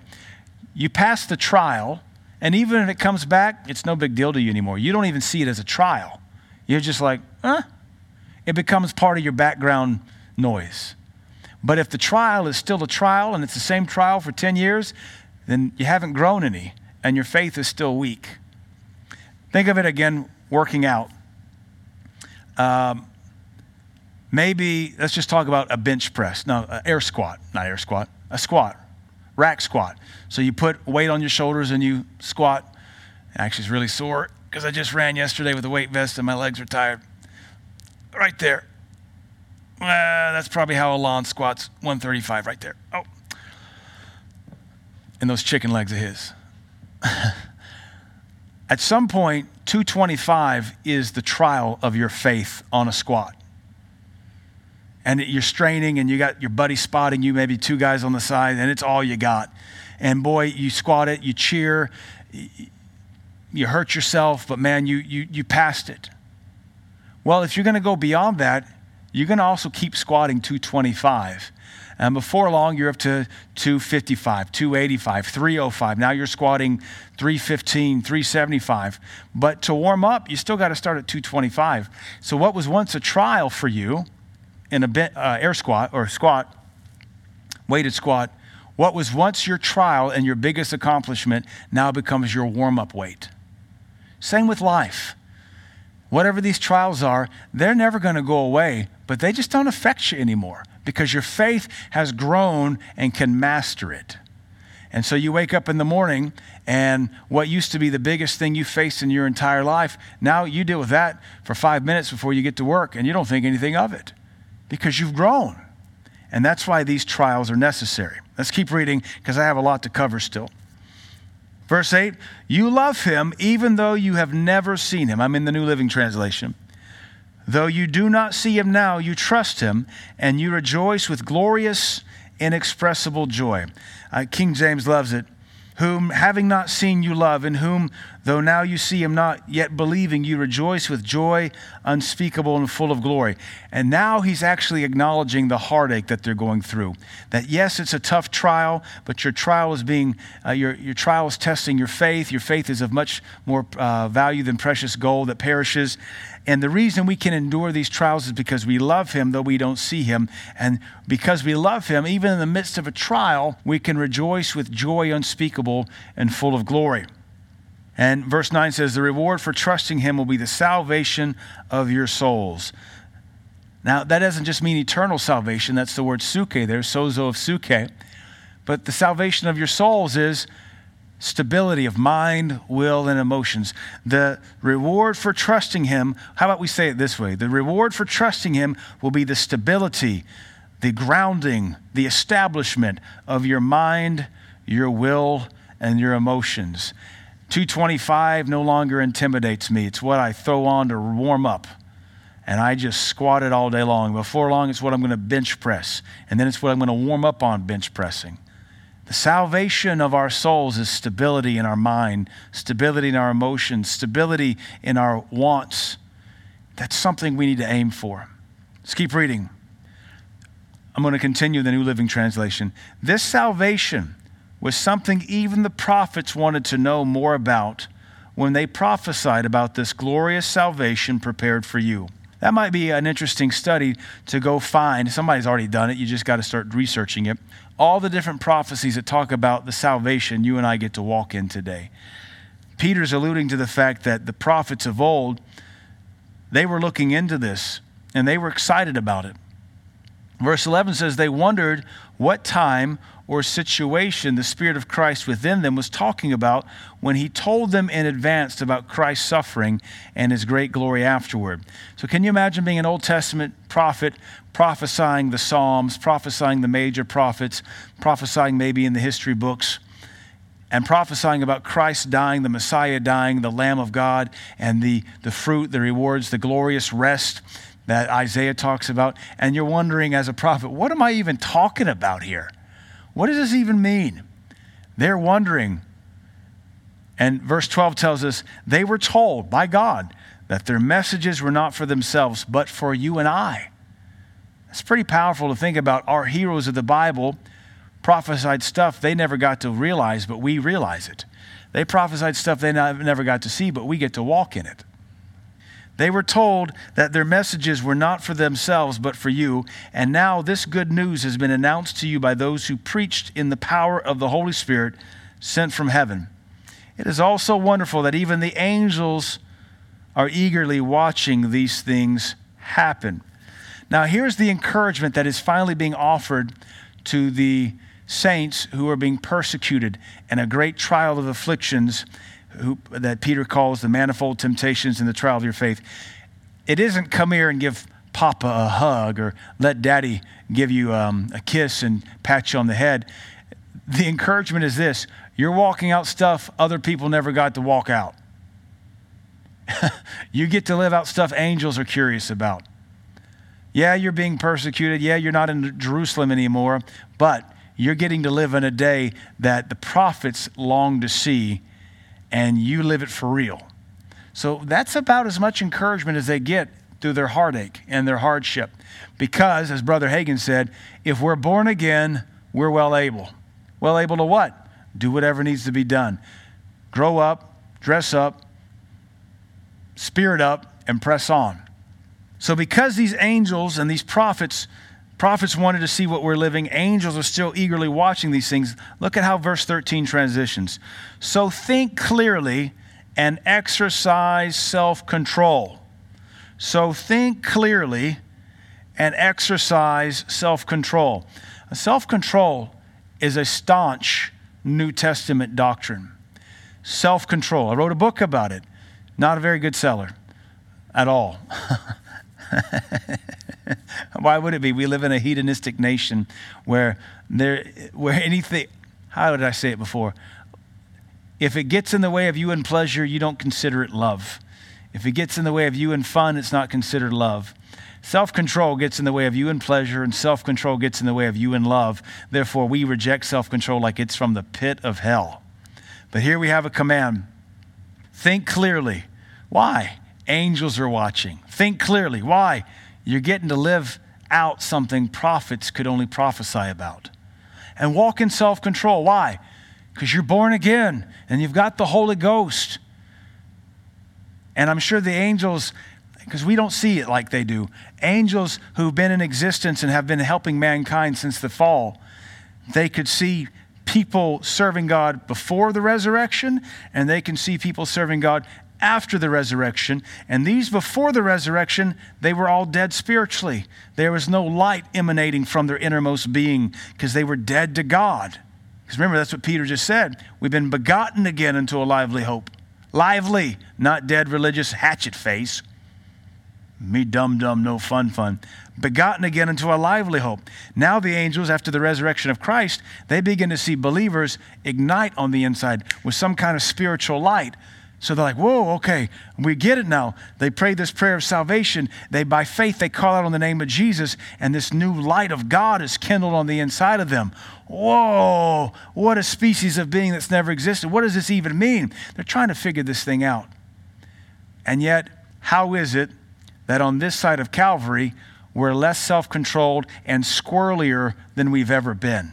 you pass the trial, and even if it comes back, it's no big deal to you anymore. You don't even see it as a trial. You're just like, huh? It becomes part of your background noise. But if the trial is still a trial and it's the same trial for 10 years, then you haven't grown any and your faith is still weak. Think of it again working out. Um, maybe let's just talk about a bench press. No, air squat, not air squat, a squat, rack squat. So you put weight on your shoulders and you squat. Actually, it's really sore because I just ran yesterday with a weight vest and my legs are tired. Right there. Uh, that's probably how Alon squats 135 right there. Oh. And those chicken legs of his. at some point, 225 is the trial of your faith on a squat. And you're straining, and you got your buddy spotting you, maybe two guys on the side, and it's all you got. And boy, you squat it, you cheer, you hurt yourself, but man, you, you, you passed it. Well, if you're going to go beyond that, you're going to also keep squatting 225. And before long, you're up to 255, 285, 305. Now you're squatting 315, 375. But to warm up, you still got to start at 225. So, what was once a trial for you in a uh, air squat or squat, weighted squat, what was once your trial and your biggest accomplishment now becomes your warm up weight. Same with life. Whatever these trials are, they're never going to go away, but they just don't affect you anymore because your faith has grown and can master it. And so you wake up in the morning, and what used to be the biggest thing you faced in your entire life, now you deal with that for five minutes before you get to work, and you don't think anything of it because you've grown. And that's why these trials are necessary. Let's keep reading because I have a lot to cover still. Verse 8, you love him even though you have never seen him. I'm in the New Living Translation. Though you do not see him now, you trust him, and you rejoice with glorious, inexpressible joy. Uh, King James loves it. Whom, having not seen, you love, in whom, though now you see him not, yet believing, you rejoice with joy unspeakable and full of glory. And now he's actually acknowledging the heartache that they're going through. That yes, it's a tough trial, but your trial is being, uh, your, your trial is testing your faith. Your faith is of much more uh, value than precious gold that perishes. And the reason we can endure these trials is because we love Him, though we don't see Him. And because we love Him, even in the midst of a trial, we can rejoice with joy unspeakable and full of glory. And verse 9 says, The reward for trusting Him will be the salvation of your souls. Now, that doesn't just mean eternal salvation. That's the word psuche there, sozo of psuche. But the salvation of your souls is stability of mind, will, and emotions. The reward for trusting Him, how about we say it this way? The reward for trusting Him will be the stability, the grounding, the establishment of your mind, your will, and your emotions. 225 no longer intimidates me. It's what I throw on to warm up. And I just squat it all day long. Before long, it's what I'm going to bench press. And then it's what I'm going to warm up on bench pressing. The salvation of our souls is stability in our mind, stability in our emotions, stability in our wants. That's something we need to aim for. Let's keep reading. I'm going to continue the New Living Translation. This salvation was something even the prophets wanted to know more about when they prophesied about this glorious salvation prepared for you. That might be an interesting study to go find. Somebody's already done it, you just got to start researching it all the different prophecies that talk about the salvation you and I get to walk in today. Peter's alluding to the fact that the prophets of old, they were looking into this and they were excited about it. Verse 11 says, They wondered what time or situation the Spirit of Christ within them was talking about when he told them in advance about Christ's suffering and his great glory afterward. So, can you imagine being an Old Testament prophet prophesying the Psalms, prophesying the major prophets, prophesying maybe in the history books? and prophesying about Christ dying, the Messiah dying, the Lamb of God, and the, the fruit, the rewards, the glorious rest that Isaiah talks about. And you're wondering, as a prophet, what am I even talking about here? What does this even mean? They're wondering. And verse 12 tells us they were told by God that their messages were not for themselves, but for you and I. It's pretty powerful to think about our heroes of the Bible prophesied stuff they never got to realize, but we realize it. They prophesied stuff they never got to see, but we get to walk in it. They were told that their messages were not for themselves, but for you. And now this good news has been announced to you by those who preached in the power of the Holy Spirit sent from heaven. It is also wonderful that even the angels are eagerly watching these things happen. Now, here's the encouragement that is finally being offered to the saints who are being persecuted in a great trial of afflictions who, that Peter calls the manifold temptations and the trial of your faith. It isn't come here and give Papa a hug or let Daddy give you um, a kiss and pat you on the head. The encouragement is this You're walking out stuff other people never got to walk out. you get to live out stuff angels are curious about. Yeah, you're being persecuted. Yeah, you're not in Jerusalem anymore, but you're getting to live in a day that the prophets long to see, and you live it for real. So that's about as much encouragement as they get through their heartache and their hardship. Because, as Brother Hagin said, if we're born again, we're well able. Well able to what? Do whatever needs to be done. Grow up, dress up, spirit up, and press on. So, because these angels and these prophets, prophets wanted to see what we're living, angels are still eagerly watching these things. Look at how verse 13 transitions. So, think clearly and exercise self control. So, think clearly and exercise self control. Self control is a staunch New Testament doctrine. Self control. I wrote a book about it. Not a very good seller at all. Why would it be? We live in a hedonistic nation where there where anything how did I say it before? If it gets in the way of you and pleasure, you don't consider it love. If it gets in the way of you and fun, it's not considered love. Self control gets in the way of you and pleasure, and self control gets in the way of you and love. Therefore, we reject self control like it's from the pit of hell. But here we have a command think clearly. Why? Angels are watching. Think clearly. Why? You're getting to live out something prophets could only prophesy about. And walk in self control. Why? Because you're born again and you've got the Holy Ghost. And I'm sure the angels because we don't see it like they do. Angels who've been in existence and have been helping mankind since the fall, they could see people serving God before the resurrection, and they can see people serving God after the resurrection. And these before the resurrection, they were all dead spiritually. There was no light emanating from their innermost being because they were dead to God. Because remember, that's what Peter just said. We've been begotten again into a lively hope. Lively, not dead religious hatchet face. Me dumb, dumb, no fun, fun. Begotten again into a lively hope. Now, the angels, after the resurrection of Christ, they begin to see believers ignite on the inside with some kind of spiritual light. So they're like, whoa, okay, we get it now. They pray this prayer of salvation. They, by faith, they call out on the name of Jesus, and this new light of God is kindled on the inside of them. Whoa, what a species of being that's never existed. What does this even mean? They're trying to figure this thing out. And yet, how is it that on this side of Calvary, we're less self controlled and squirrelier than we've ever been.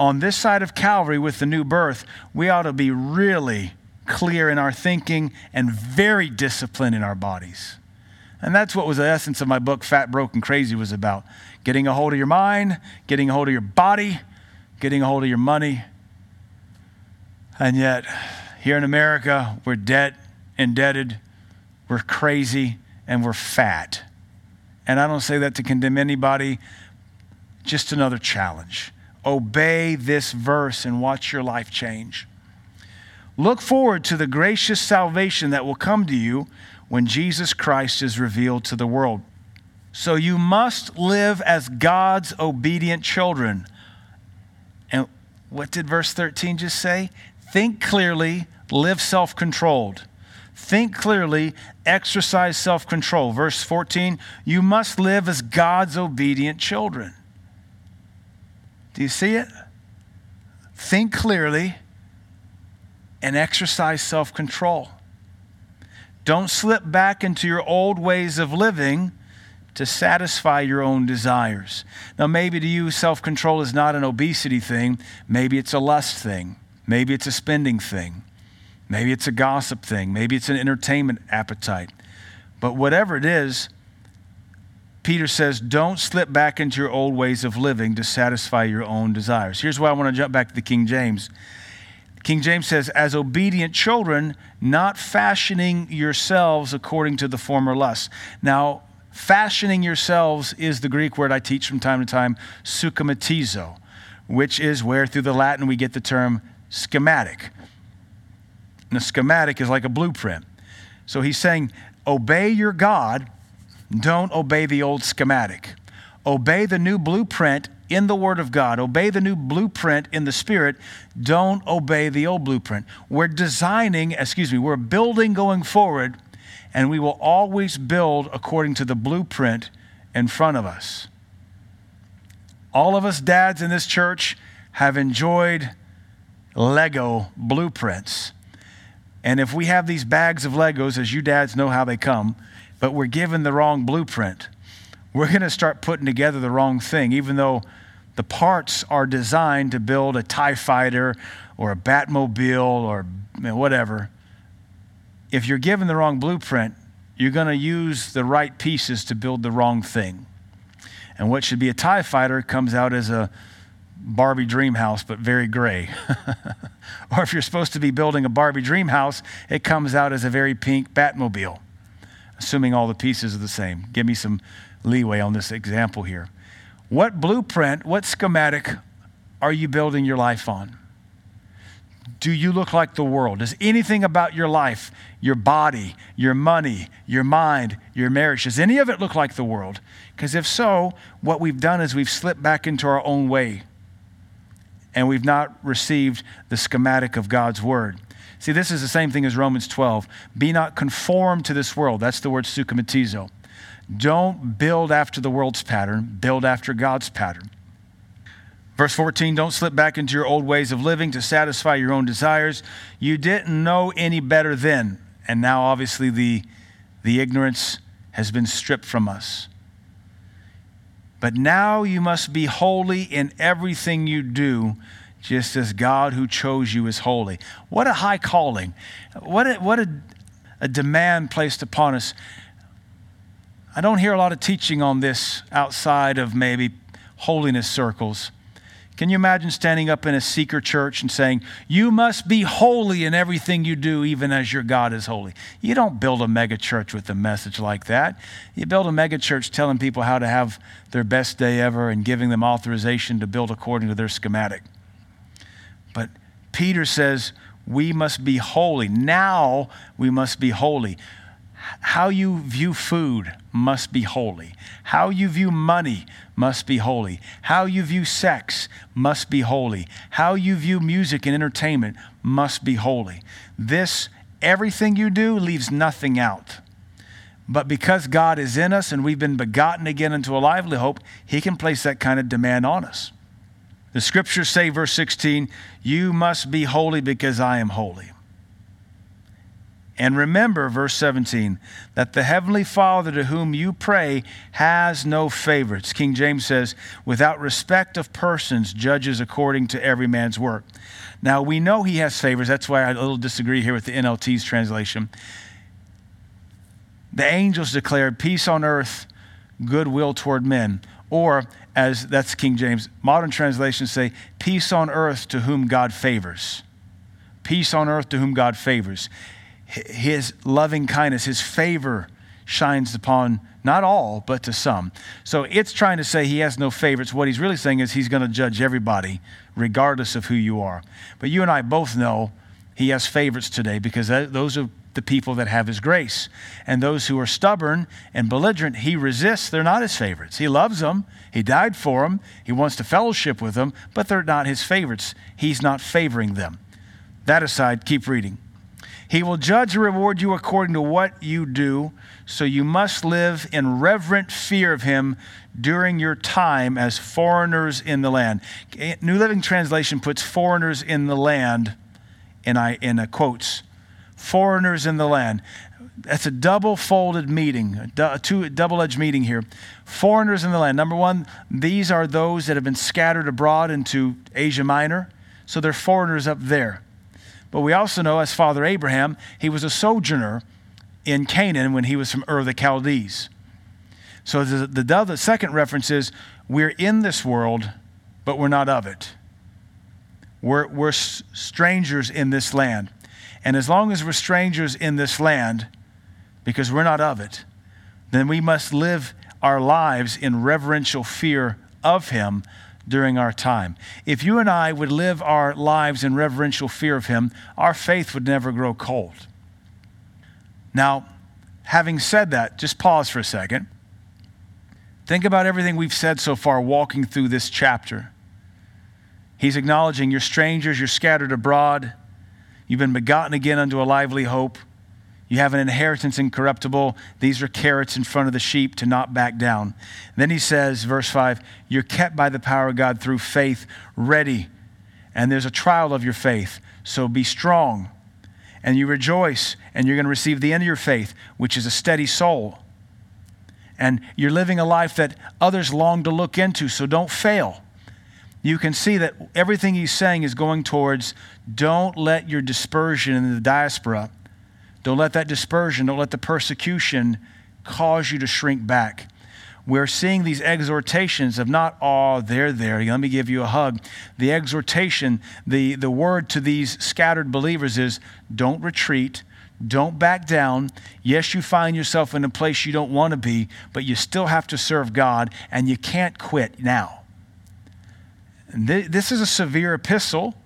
On this side of Calvary, with the new birth, we ought to be really clear in our thinking and very disciplined in our bodies. And that's what was the essence of my book, Fat, Broken, Crazy, was about. Getting a hold of your mind, getting a hold of your body, getting a hold of your money. And yet, here in America, we're debt indebted we're crazy, and we're fat. And I don't say that to condemn anybody, just another challenge. Obey this verse and watch your life change. Look forward to the gracious salvation that will come to you when Jesus Christ is revealed to the world. So you must live as God's obedient children. And what did verse 13 just say? Think clearly, live self controlled. Think clearly, exercise self control. Verse 14, you must live as God's obedient children. Do you see it? Think clearly and exercise self control. Don't slip back into your old ways of living to satisfy your own desires. Now, maybe to you, self control is not an obesity thing, maybe it's a lust thing, maybe it's a spending thing. Maybe it's a gossip thing. Maybe it's an entertainment appetite. But whatever it is, Peter says, don't slip back into your old ways of living to satisfy your own desires. Here's why I want to jump back to the King James. King James says, as obedient children, not fashioning yourselves according to the former lusts. Now, fashioning yourselves is the Greek word I teach from time to time, which is where through the Latin we get the term schematic. And a schematic is like a blueprint. So he's saying, obey your God, don't obey the old schematic. Obey the new blueprint in the Word of God, obey the new blueprint in the Spirit, don't obey the old blueprint. We're designing, excuse me, we're building going forward, and we will always build according to the blueprint in front of us. All of us dads in this church have enjoyed Lego blueprints. And if we have these bags of Legos, as you dads know how they come, but we're given the wrong blueprint, we're going to start putting together the wrong thing, even though the parts are designed to build a TIE fighter or a Batmobile or whatever. If you're given the wrong blueprint, you're going to use the right pieces to build the wrong thing. And what should be a TIE fighter comes out as a Barbie dream house, but very gray. or if you're supposed to be building a Barbie dream house, it comes out as a very pink Batmobile, assuming all the pieces are the same. Give me some leeway on this example here. What blueprint, what schematic are you building your life on? Do you look like the world? Does anything about your life, your body, your money, your mind, your marriage, does any of it look like the world? Because if so, what we've done is we've slipped back into our own way and we've not received the schematic of God's word. See, this is the same thing as Romans 12. Be not conformed to this world. That's the word suschematizo. Don't build after the world's pattern, build after God's pattern. Verse 14, don't slip back into your old ways of living to satisfy your own desires. You didn't know any better then, and now obviously the, the ignorance has been stripped from us. But now you must be holy in everything you do, just as God who chose you is holy. What a high calling. What a, what a, a demand placed upon us. I don't hear a lot of teaching on this outside of maybe holiness circles. Can you imagine standing up in a seeker church and saying, You must be holy in everything you do, even as your God is holy? You don't build a mega church with a message like that. You build a mega church telling people how to have their best day ever and giving them authorization to build according to their schematic. But Peter says, We must be holy. Now we must be holy. How you view food must be holy. How you view money must be holy. How you view sex must be holy. How you view music and entertainment must be holy. This, everything you do, leaves nothing out. But because God is in us and we've been begotten again into a lively hope, He can place that kind of demand on us. The scriptures say, verse 16, You must be holy because I am holy. And remember, verse 17, that the Heavenly Father to whom you pray has no favorites. King James says, without respect of persons, judges according to every man's work. Now, we know He has favors. That's why I a little disagree here with the NLT's translation. The angels declared peace on earth, goodwill toward men. Or, as that's King James, modern translations say, peace on earth to whom God favors. Peace on earth to whom God favors his loving kindness, his favor shines upon not all, but to some. So it's trying to say he has no favorites. What he's really saying is he's going to judge everybody, regardless of who you are. But you and I both know he has favorites today because those are the people that have his grace. And those who are stubborn and belligerent, he resists. They're not his favorites. He loves them. He died for them. He wants to fellowship with them, but they're not his favorites. He's not favoring them. That aside, keep reading. He will judge and reward you according to what you do. So you must live in reverent fear of him during your time as foreigners in the land. Eh, New Living Translation puts foreigners in the land in, I, in a quotes. Foreigners in the land. That's a double folded meeting, a two, double edged meeting here. Foreigners in the land. Number one, these are those that have been scattered abroad into Asia Minor. So they're foreigners up there. But we also know, as Father Abraham, he was a sojourner in Canaan when he was from Ur of the Chaldees. So the, the, the second reference is we're in this world, but we're not of it. We're, we're strangers in this land. And as long as we're strangers in this land, because we're not of it, then we must live our lives in reverential fear of Him during our time. If you and I would live our lives in reverential fear of Him, our faith would never grow cold. Now, having said that, just pause for a second. Think about everything we've said so far walking through this chapter. He's acknowledging you're strangers, you're scattered abroad, you've been begotten again unto a lively hope. You have an inheritance incorruptible. These are carrots in front of the sheep to not back down. Then he says, verse 5, you're kept by the power of God through faith, ready. And there's a trial of your faith. So be strong. And you rejoice, and you're going to receive the end of your faith, which is a steady soul. And you're living a life that others long to look into, so don't fail. You can see that everything he's saying is going towards don't let your dispersion in the diaspora don't let that dispersion, don't let the persecution cause you to shrink back. We're seeing these exhortations of not, oh, they're there, let me give you a hug. The exhortation, the, the word to these scattered believers is don't retreat, don't back down. Yes, you find yourself in a place you don't want to be, but you still have to serve God, and you can't quit now. Th- this is a severe epistle,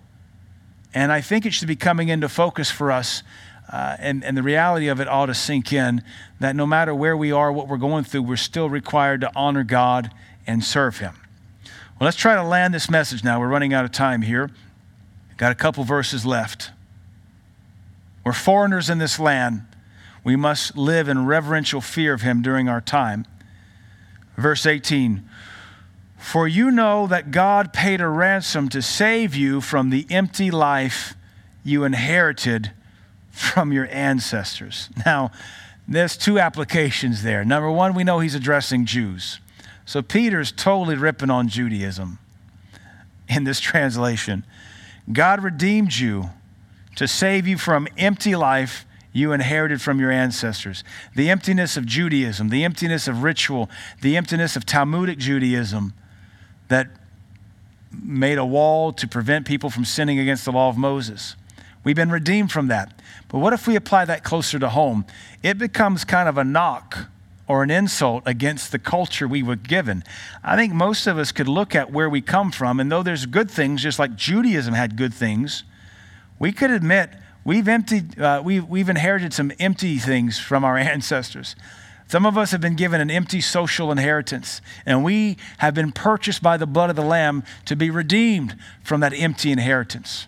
and I think it should be coming into focus for us uh, and, and the reality of it ought to sink in that no matter where we are, what we're going through, we're still required to honor God and serve Him. Well, let's try to land this message now. We're running out of time here. Got a couple verses left. We're foreigners in this land. We must live in reverential fear of Him during our time. Verse 18 For you know that God paid a ransom to save you from the empty life you inherited from your ancestors. Now, there's two applications there. Number one, we know he's addressing Jews. So Peter's totally ripping on Judaism in this translation. God redeemed you to save you from empty life you inherited from your ancestors. The emptiness of Judaism, the emptiness of ritual, the emptiness of Talmudic Judaism that made a wall to prevent people from sinning against the law of Moses. We've been redeemed from that. But what if we apply that closer to home? It becomes kind of a knock or an insult against the culture we were given. I think most of us could look at where we come from, and though there's good things, just like Judaism had good things, we could admit we've emptied, uh, we've, we've inherited some empty things from our ancestors. Some of us have been given an empty social inheritance, and we have been purchased by the blood of the Lamb to be redeemed from that empty inheritance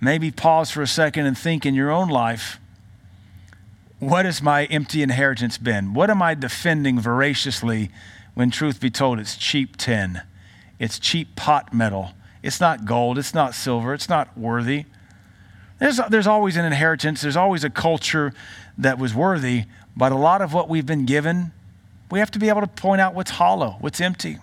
maybe pause for a second and think in your own life what has my empty inheritance been? What am I defending voraciously when, truth be told, it's cheap tin? It's cheap pot metal. It's not gold. It's not silver. It's not worthy. There's, there's always an inheritance. There's always a culture that was worthy. But a lot of what we've been given, we have to be able to point out what's hollow, what's empty.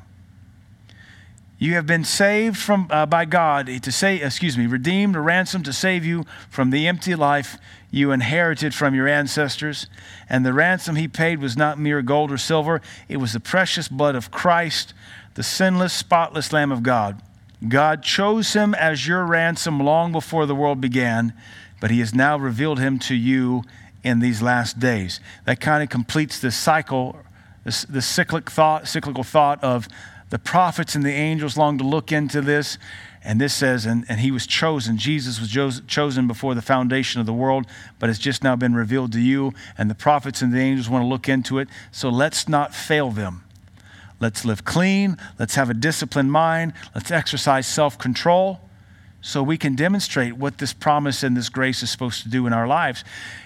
You have been saved from, uh, by God to say, excuse me, redeemed, a ransom to save you from the empty life you inherited from your ancestors. And the ransom he paid was not mere gold or silver, it was the precious blood of Christ, the sinless, spotless Lamb of God. God chose him as your ransom long before the world began, but he has now revealed him to you in these last days. That kind of completes this cycle, this, this cyclic thought, cyclical thought of the prophets and the angels long to look into this. And this says, and, and he was chosen. Jesus was chosen before the foundation of the world, but it's just now been revealed to you. And the prophets and the angels want to look into it. So let's not fail them. Let's live clean. Let's have a disciplined mind. Let's exercise self control so we can demonstrate what this promise and this grace is supposed to do in our lives.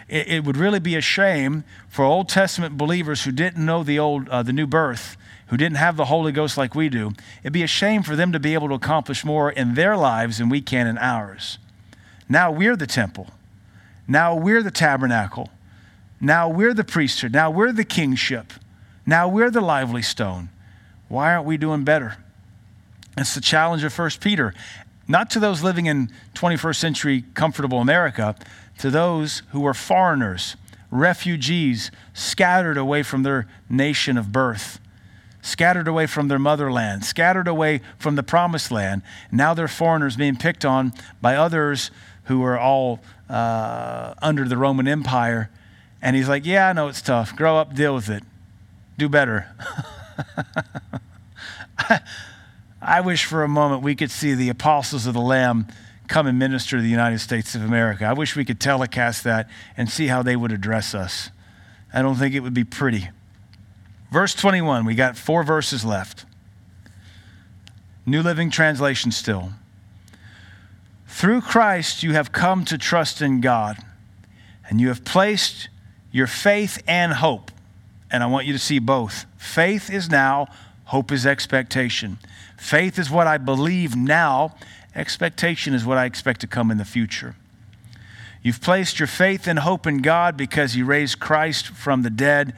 It, it would really be a shame for Old Testament believers who didn't know the, old, uh, the new birth who didn't have the Holy Ghost like we do, it'd be a shame for them to be able to accomplish more in their lives than we can in ours. Now we're the temple. Now we're the tabernacle. Now we're the priesthood. Now we're the kingship. Now we're the lively stone. Why aren't we doing better? It's the challenge of 1 Peter. Not to those living in 21st century comfortable America, to those who are foreigners, refugees, scattered away from their nation of birth scattered away from their motherland, scattered away from the promised land. Now they're foreigners being picked on by others who are all uh, under the Roman Empire. And he's like, Yeah, I know it's tough. Grow up, deal with it. Do better. I wish for a moment we could see the apostles of the Lamb come and minister to the United States of America. I wish we could telecast that and see how they would address us. I don't think it would be pretty. Verse 21, we got four verses left. New Living Translation still. Through Christ, you have come to trust in God, and you have placed your faith and hope. And I want you to see both. Faith is now, hope is expectation. Faith is what I believe now, expectation is what I expect to come in the future. You've placed your faith and hope in God because He raised Christ from the dead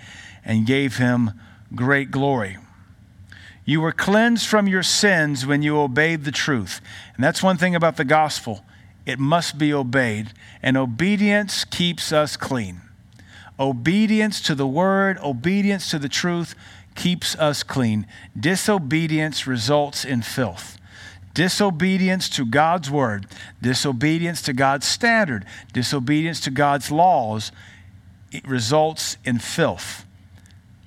and gave Him great glory. You were cleansed from your sins when you obeyed the truth. And that's one thing about the gospel it must be obeyed, and obedience keeps us clean. Obedience to the word, obedience to the truth keeps us clean. Disobedience results in filth. Disobedience to God's word, disobedience to God's standard, disobedience to God's laws, it results in filth.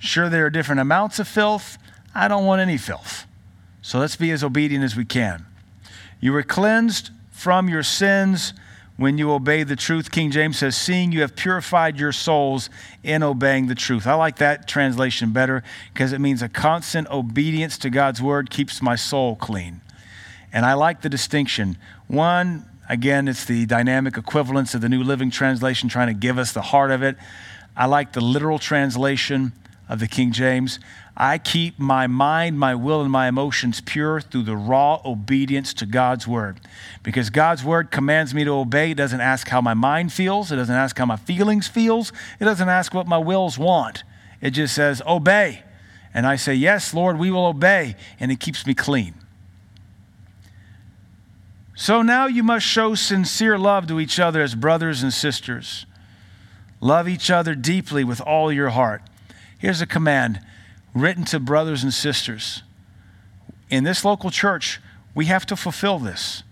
Sure, there are different amounts of filth. I don't want any filth. So let's be as obedient as we can. You were cleansed from your sins when you obey the truth. King James says, Seeing you have purified your souls in obeying the truth. I like that translation better because it means a constant obedience to God's word keeps my soul clean. And I like the distinction. One, again, it's the dynamic equivalence of the New Living Translation trying to give us the heart of it. I like the literal translation of the King James. I keep my mind, my will, and my emotions pure through the raw obedience to God's word. Because God's word commands me to obey. It doesn't ask how my mind feels. It doesn't ask how my feelings feels. It doesn't ask what my wills want. It just says, obey. And I say, yes, Lord, we will obey. And it keeps me clean. So now you must show sincere love to each other as brothers and sisters. Love each other deeply with all your heart. Here's a command written to brothers and sisters. In this local church, we have to fulfill this.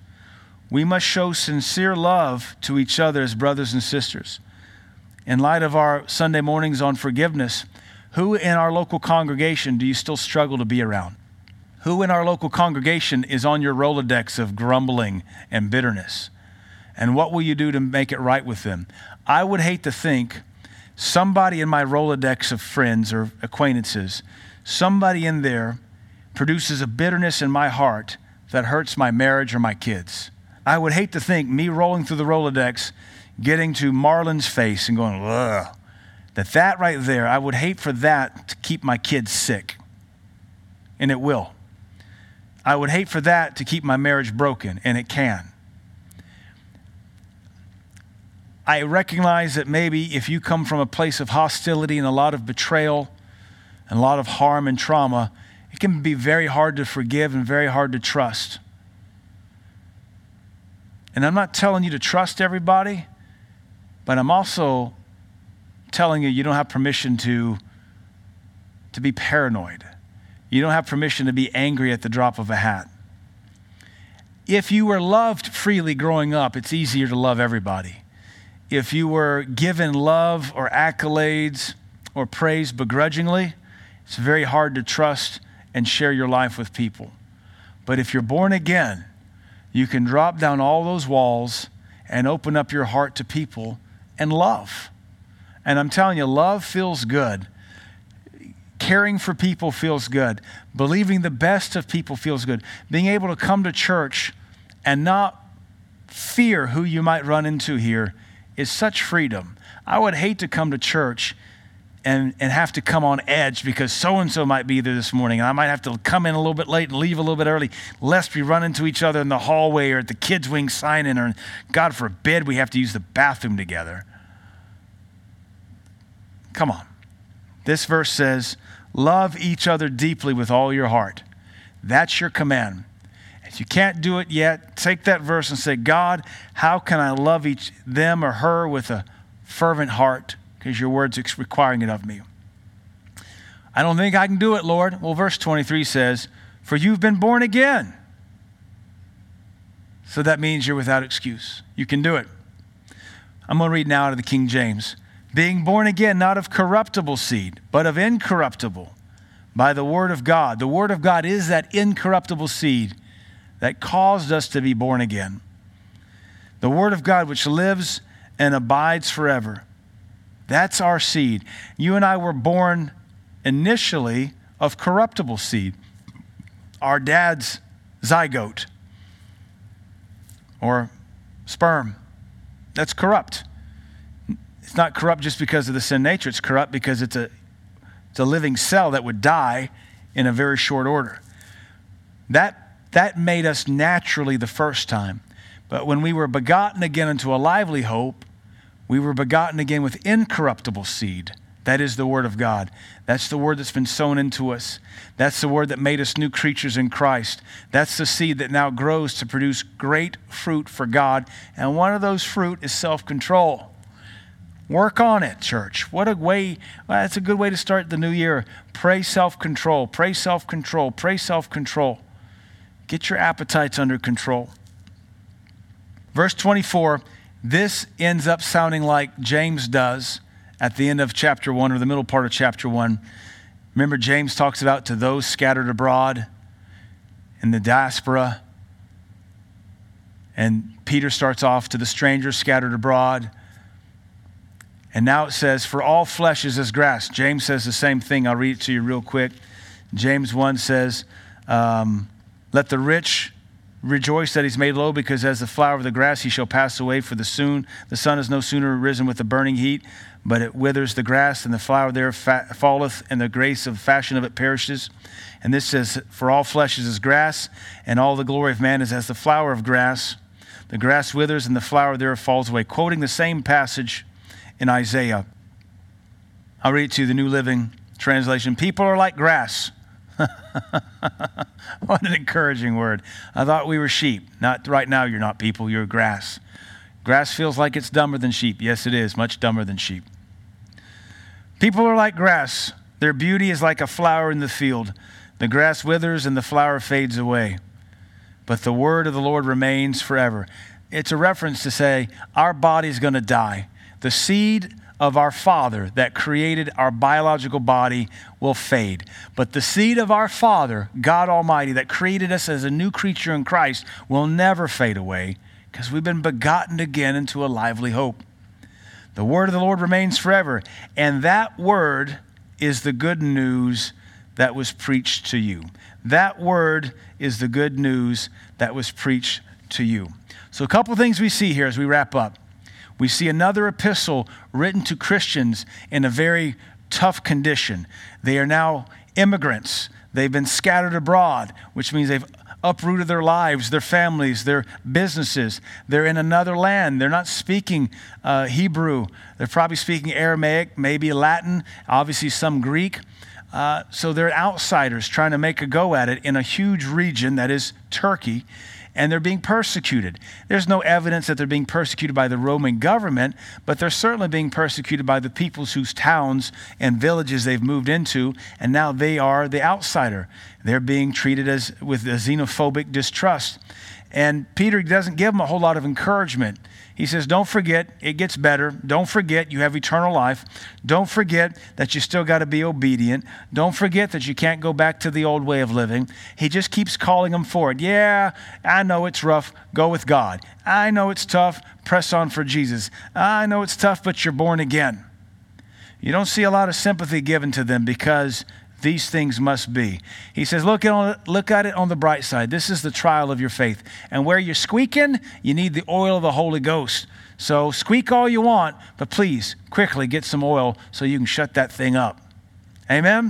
We must show sincere love to each other as brothers and sisters. In light of our Sunday mornings on forgiveness, who in our local congregation do you still struggle to be around? Who in our local congregation is on your Rolodex of grumbling and bitterness? And what will you do to make it right with them? I would hate to think somebody in my Rolodex of friends or acquaintances, somebody in there produces a bitterness in my heart that hurts my marriage or my kids. I would hate to think me rolling through the Rolodex, getting to Marlon's face and going, ugh, that that right there, I would hate for that to keep my kids sick. And it will. I would hate for that to keep my marriage broken, and it can. I recognize that maybe if you come from a place of hostility and a lot of betrayal and a lot of harm and trauma, it can be very hard to forgive and very hard to trust. And I'm not telling you to trust everybody, but I'm also telling you you don't have permission to, to be paranoid. You don't have permission to be angry at the drop of a hat. If you were loved freely growing up, it's easier to love everybody. If you were given love or accolades or praise begrudgingly, it's very hard to trust and share your life with people. But if you're born again, you can drop down all those walls and open up your heart to people and love. And I'm telling you, love feels good Caring for people feels good. Believing the best of people feels good. Being able to come to church and not fear who you might run into here is such freedom. I would hate to come to church and, and have to come on edge because so and so might be there this morning. And I might have to come in a little bit late and leave a little bit early, lest we run into each other in the hallway or at the kids' wing sign in, or God forbid we have to use the bathroom together. Come on. This verse says, Love each other deeply with all your heart. That's your command. If you can't do it yet, take that verse and say, God, how can I love each them or her with a fervent heart? Because your word's requiring it of me. I don't think I can do it, Lord. Well, verse 23 says, For you've been born again. So that means you're without excuse. You can do it. I'm going to read now out of the King James being born again, not of corruptible seed, but of incorruptible, by the Word of God. The Word of God is that incorruptible seed that caused us to be born again. The Word of God, which lives and abides forever. That's our seed. You and I were born initially of corruptible seed. Our dad's zygote or sperm. That's corrupt. It's not corrupt just because of the sin nature, it's corrupt because it's a, it's a living cell that would die in a very short order. That, that made us naturally the first time. But when we were begotten again into a lively hope, we were begotten again with incorruptible seed. That is the Word of God. That's the Word that's been sown into us. That's the Word that made us new creatures in Christ. That's the seed that now grows to produce great fruit for God. And one of those fruit is self control. Work on it, church. What a way, well, that's a good way to start the new year. Pray self control, pray self control, pray self control. Get your appetites under control. Verse 24, this ends up sounding like James does at the end of chapter 1 or the middle part of chapter 1. Remember, James talks about to those scattered abroad in the diaspora. And Peter starts off to the strangers scattered abroad. And now it says, For all flesh is as grass. James says the same thing. I'll read it to you real quick. James 1 says, um, Let the rich Rejoice that he's made low, because as the flower of the grass he shall pass away. For the soon the sun is no sooner risen with the burning heat, but it withers the grass, and the flower there falleth, and the grace of fashion of it perishes. And this says, For all flesh is as grass, and all the glory of man is as the flower of grass. The grass withers, and the flower thereof falls away. Quoting the same passage in Isaiah. I'll read it to you, the New Living Translation. People are like grass what an encouraging word. I thought we were sheep. Not right now, you're not people, you're grass. Grass feels like it's dumber than sheep. Yes, it is, much dumber than sheep. People are like grass. Their beauty is like a flower in the field. The grass withers and the flower fades away. But the word of the Lord remains forever. It's a reference to say, our body's going to die. The seed of our Father that created our biological body will fade. But the seed of our Father, God Almighty, that created us as a new creature in Christ, will never fade away because we've been begotten again into a lively hope. The word of the Lord remains forever. And that word is the good news that was preached to you. That word is the good news that was preached to you. So, a couple things we see here as we wrap up we see another epistle written to Christians in a very tough condition. They are now immigrants. They've been scattered abroad, which means they've uprooted their lives, their families, their businesses. They're in another land. They're not speaking uh, Hebrew. They're probably speaking Aramaic, maybe Latin, obviously some Greek. Uh, so they're outsiders trying to make a go at it in a huge region that is Turkey and they're being persecuted. There's no evidence that they're being persecuted by the Roman government, but they're certainly being persecuted by the peoples whose towns and villages they've moved into, and now they are the outsider. They're being treated as with a xenophobic distrust. And Peter doesn't give them a whole lot of encouragement. He says, Don't forget, it gets better. Don't forget, you have eternal life. Don't forget that you still got to be obedient. Don't forget that you can't go back to the old way of living. He just keeps calling them forward. Yeah, I know it's rough. Go with God. I know it's tough. Press on for Jesus. I know it's tough, but you're born again. You don't see a lot of sympathy given to them because these things must be. He says, look at, look at it on the bright side. This is the trial of your faith. And where you're squeaking, you need the oil of the Holy Ghost. So squeak all you want, but please quickly get some oil so you can shut that thing up. Amen?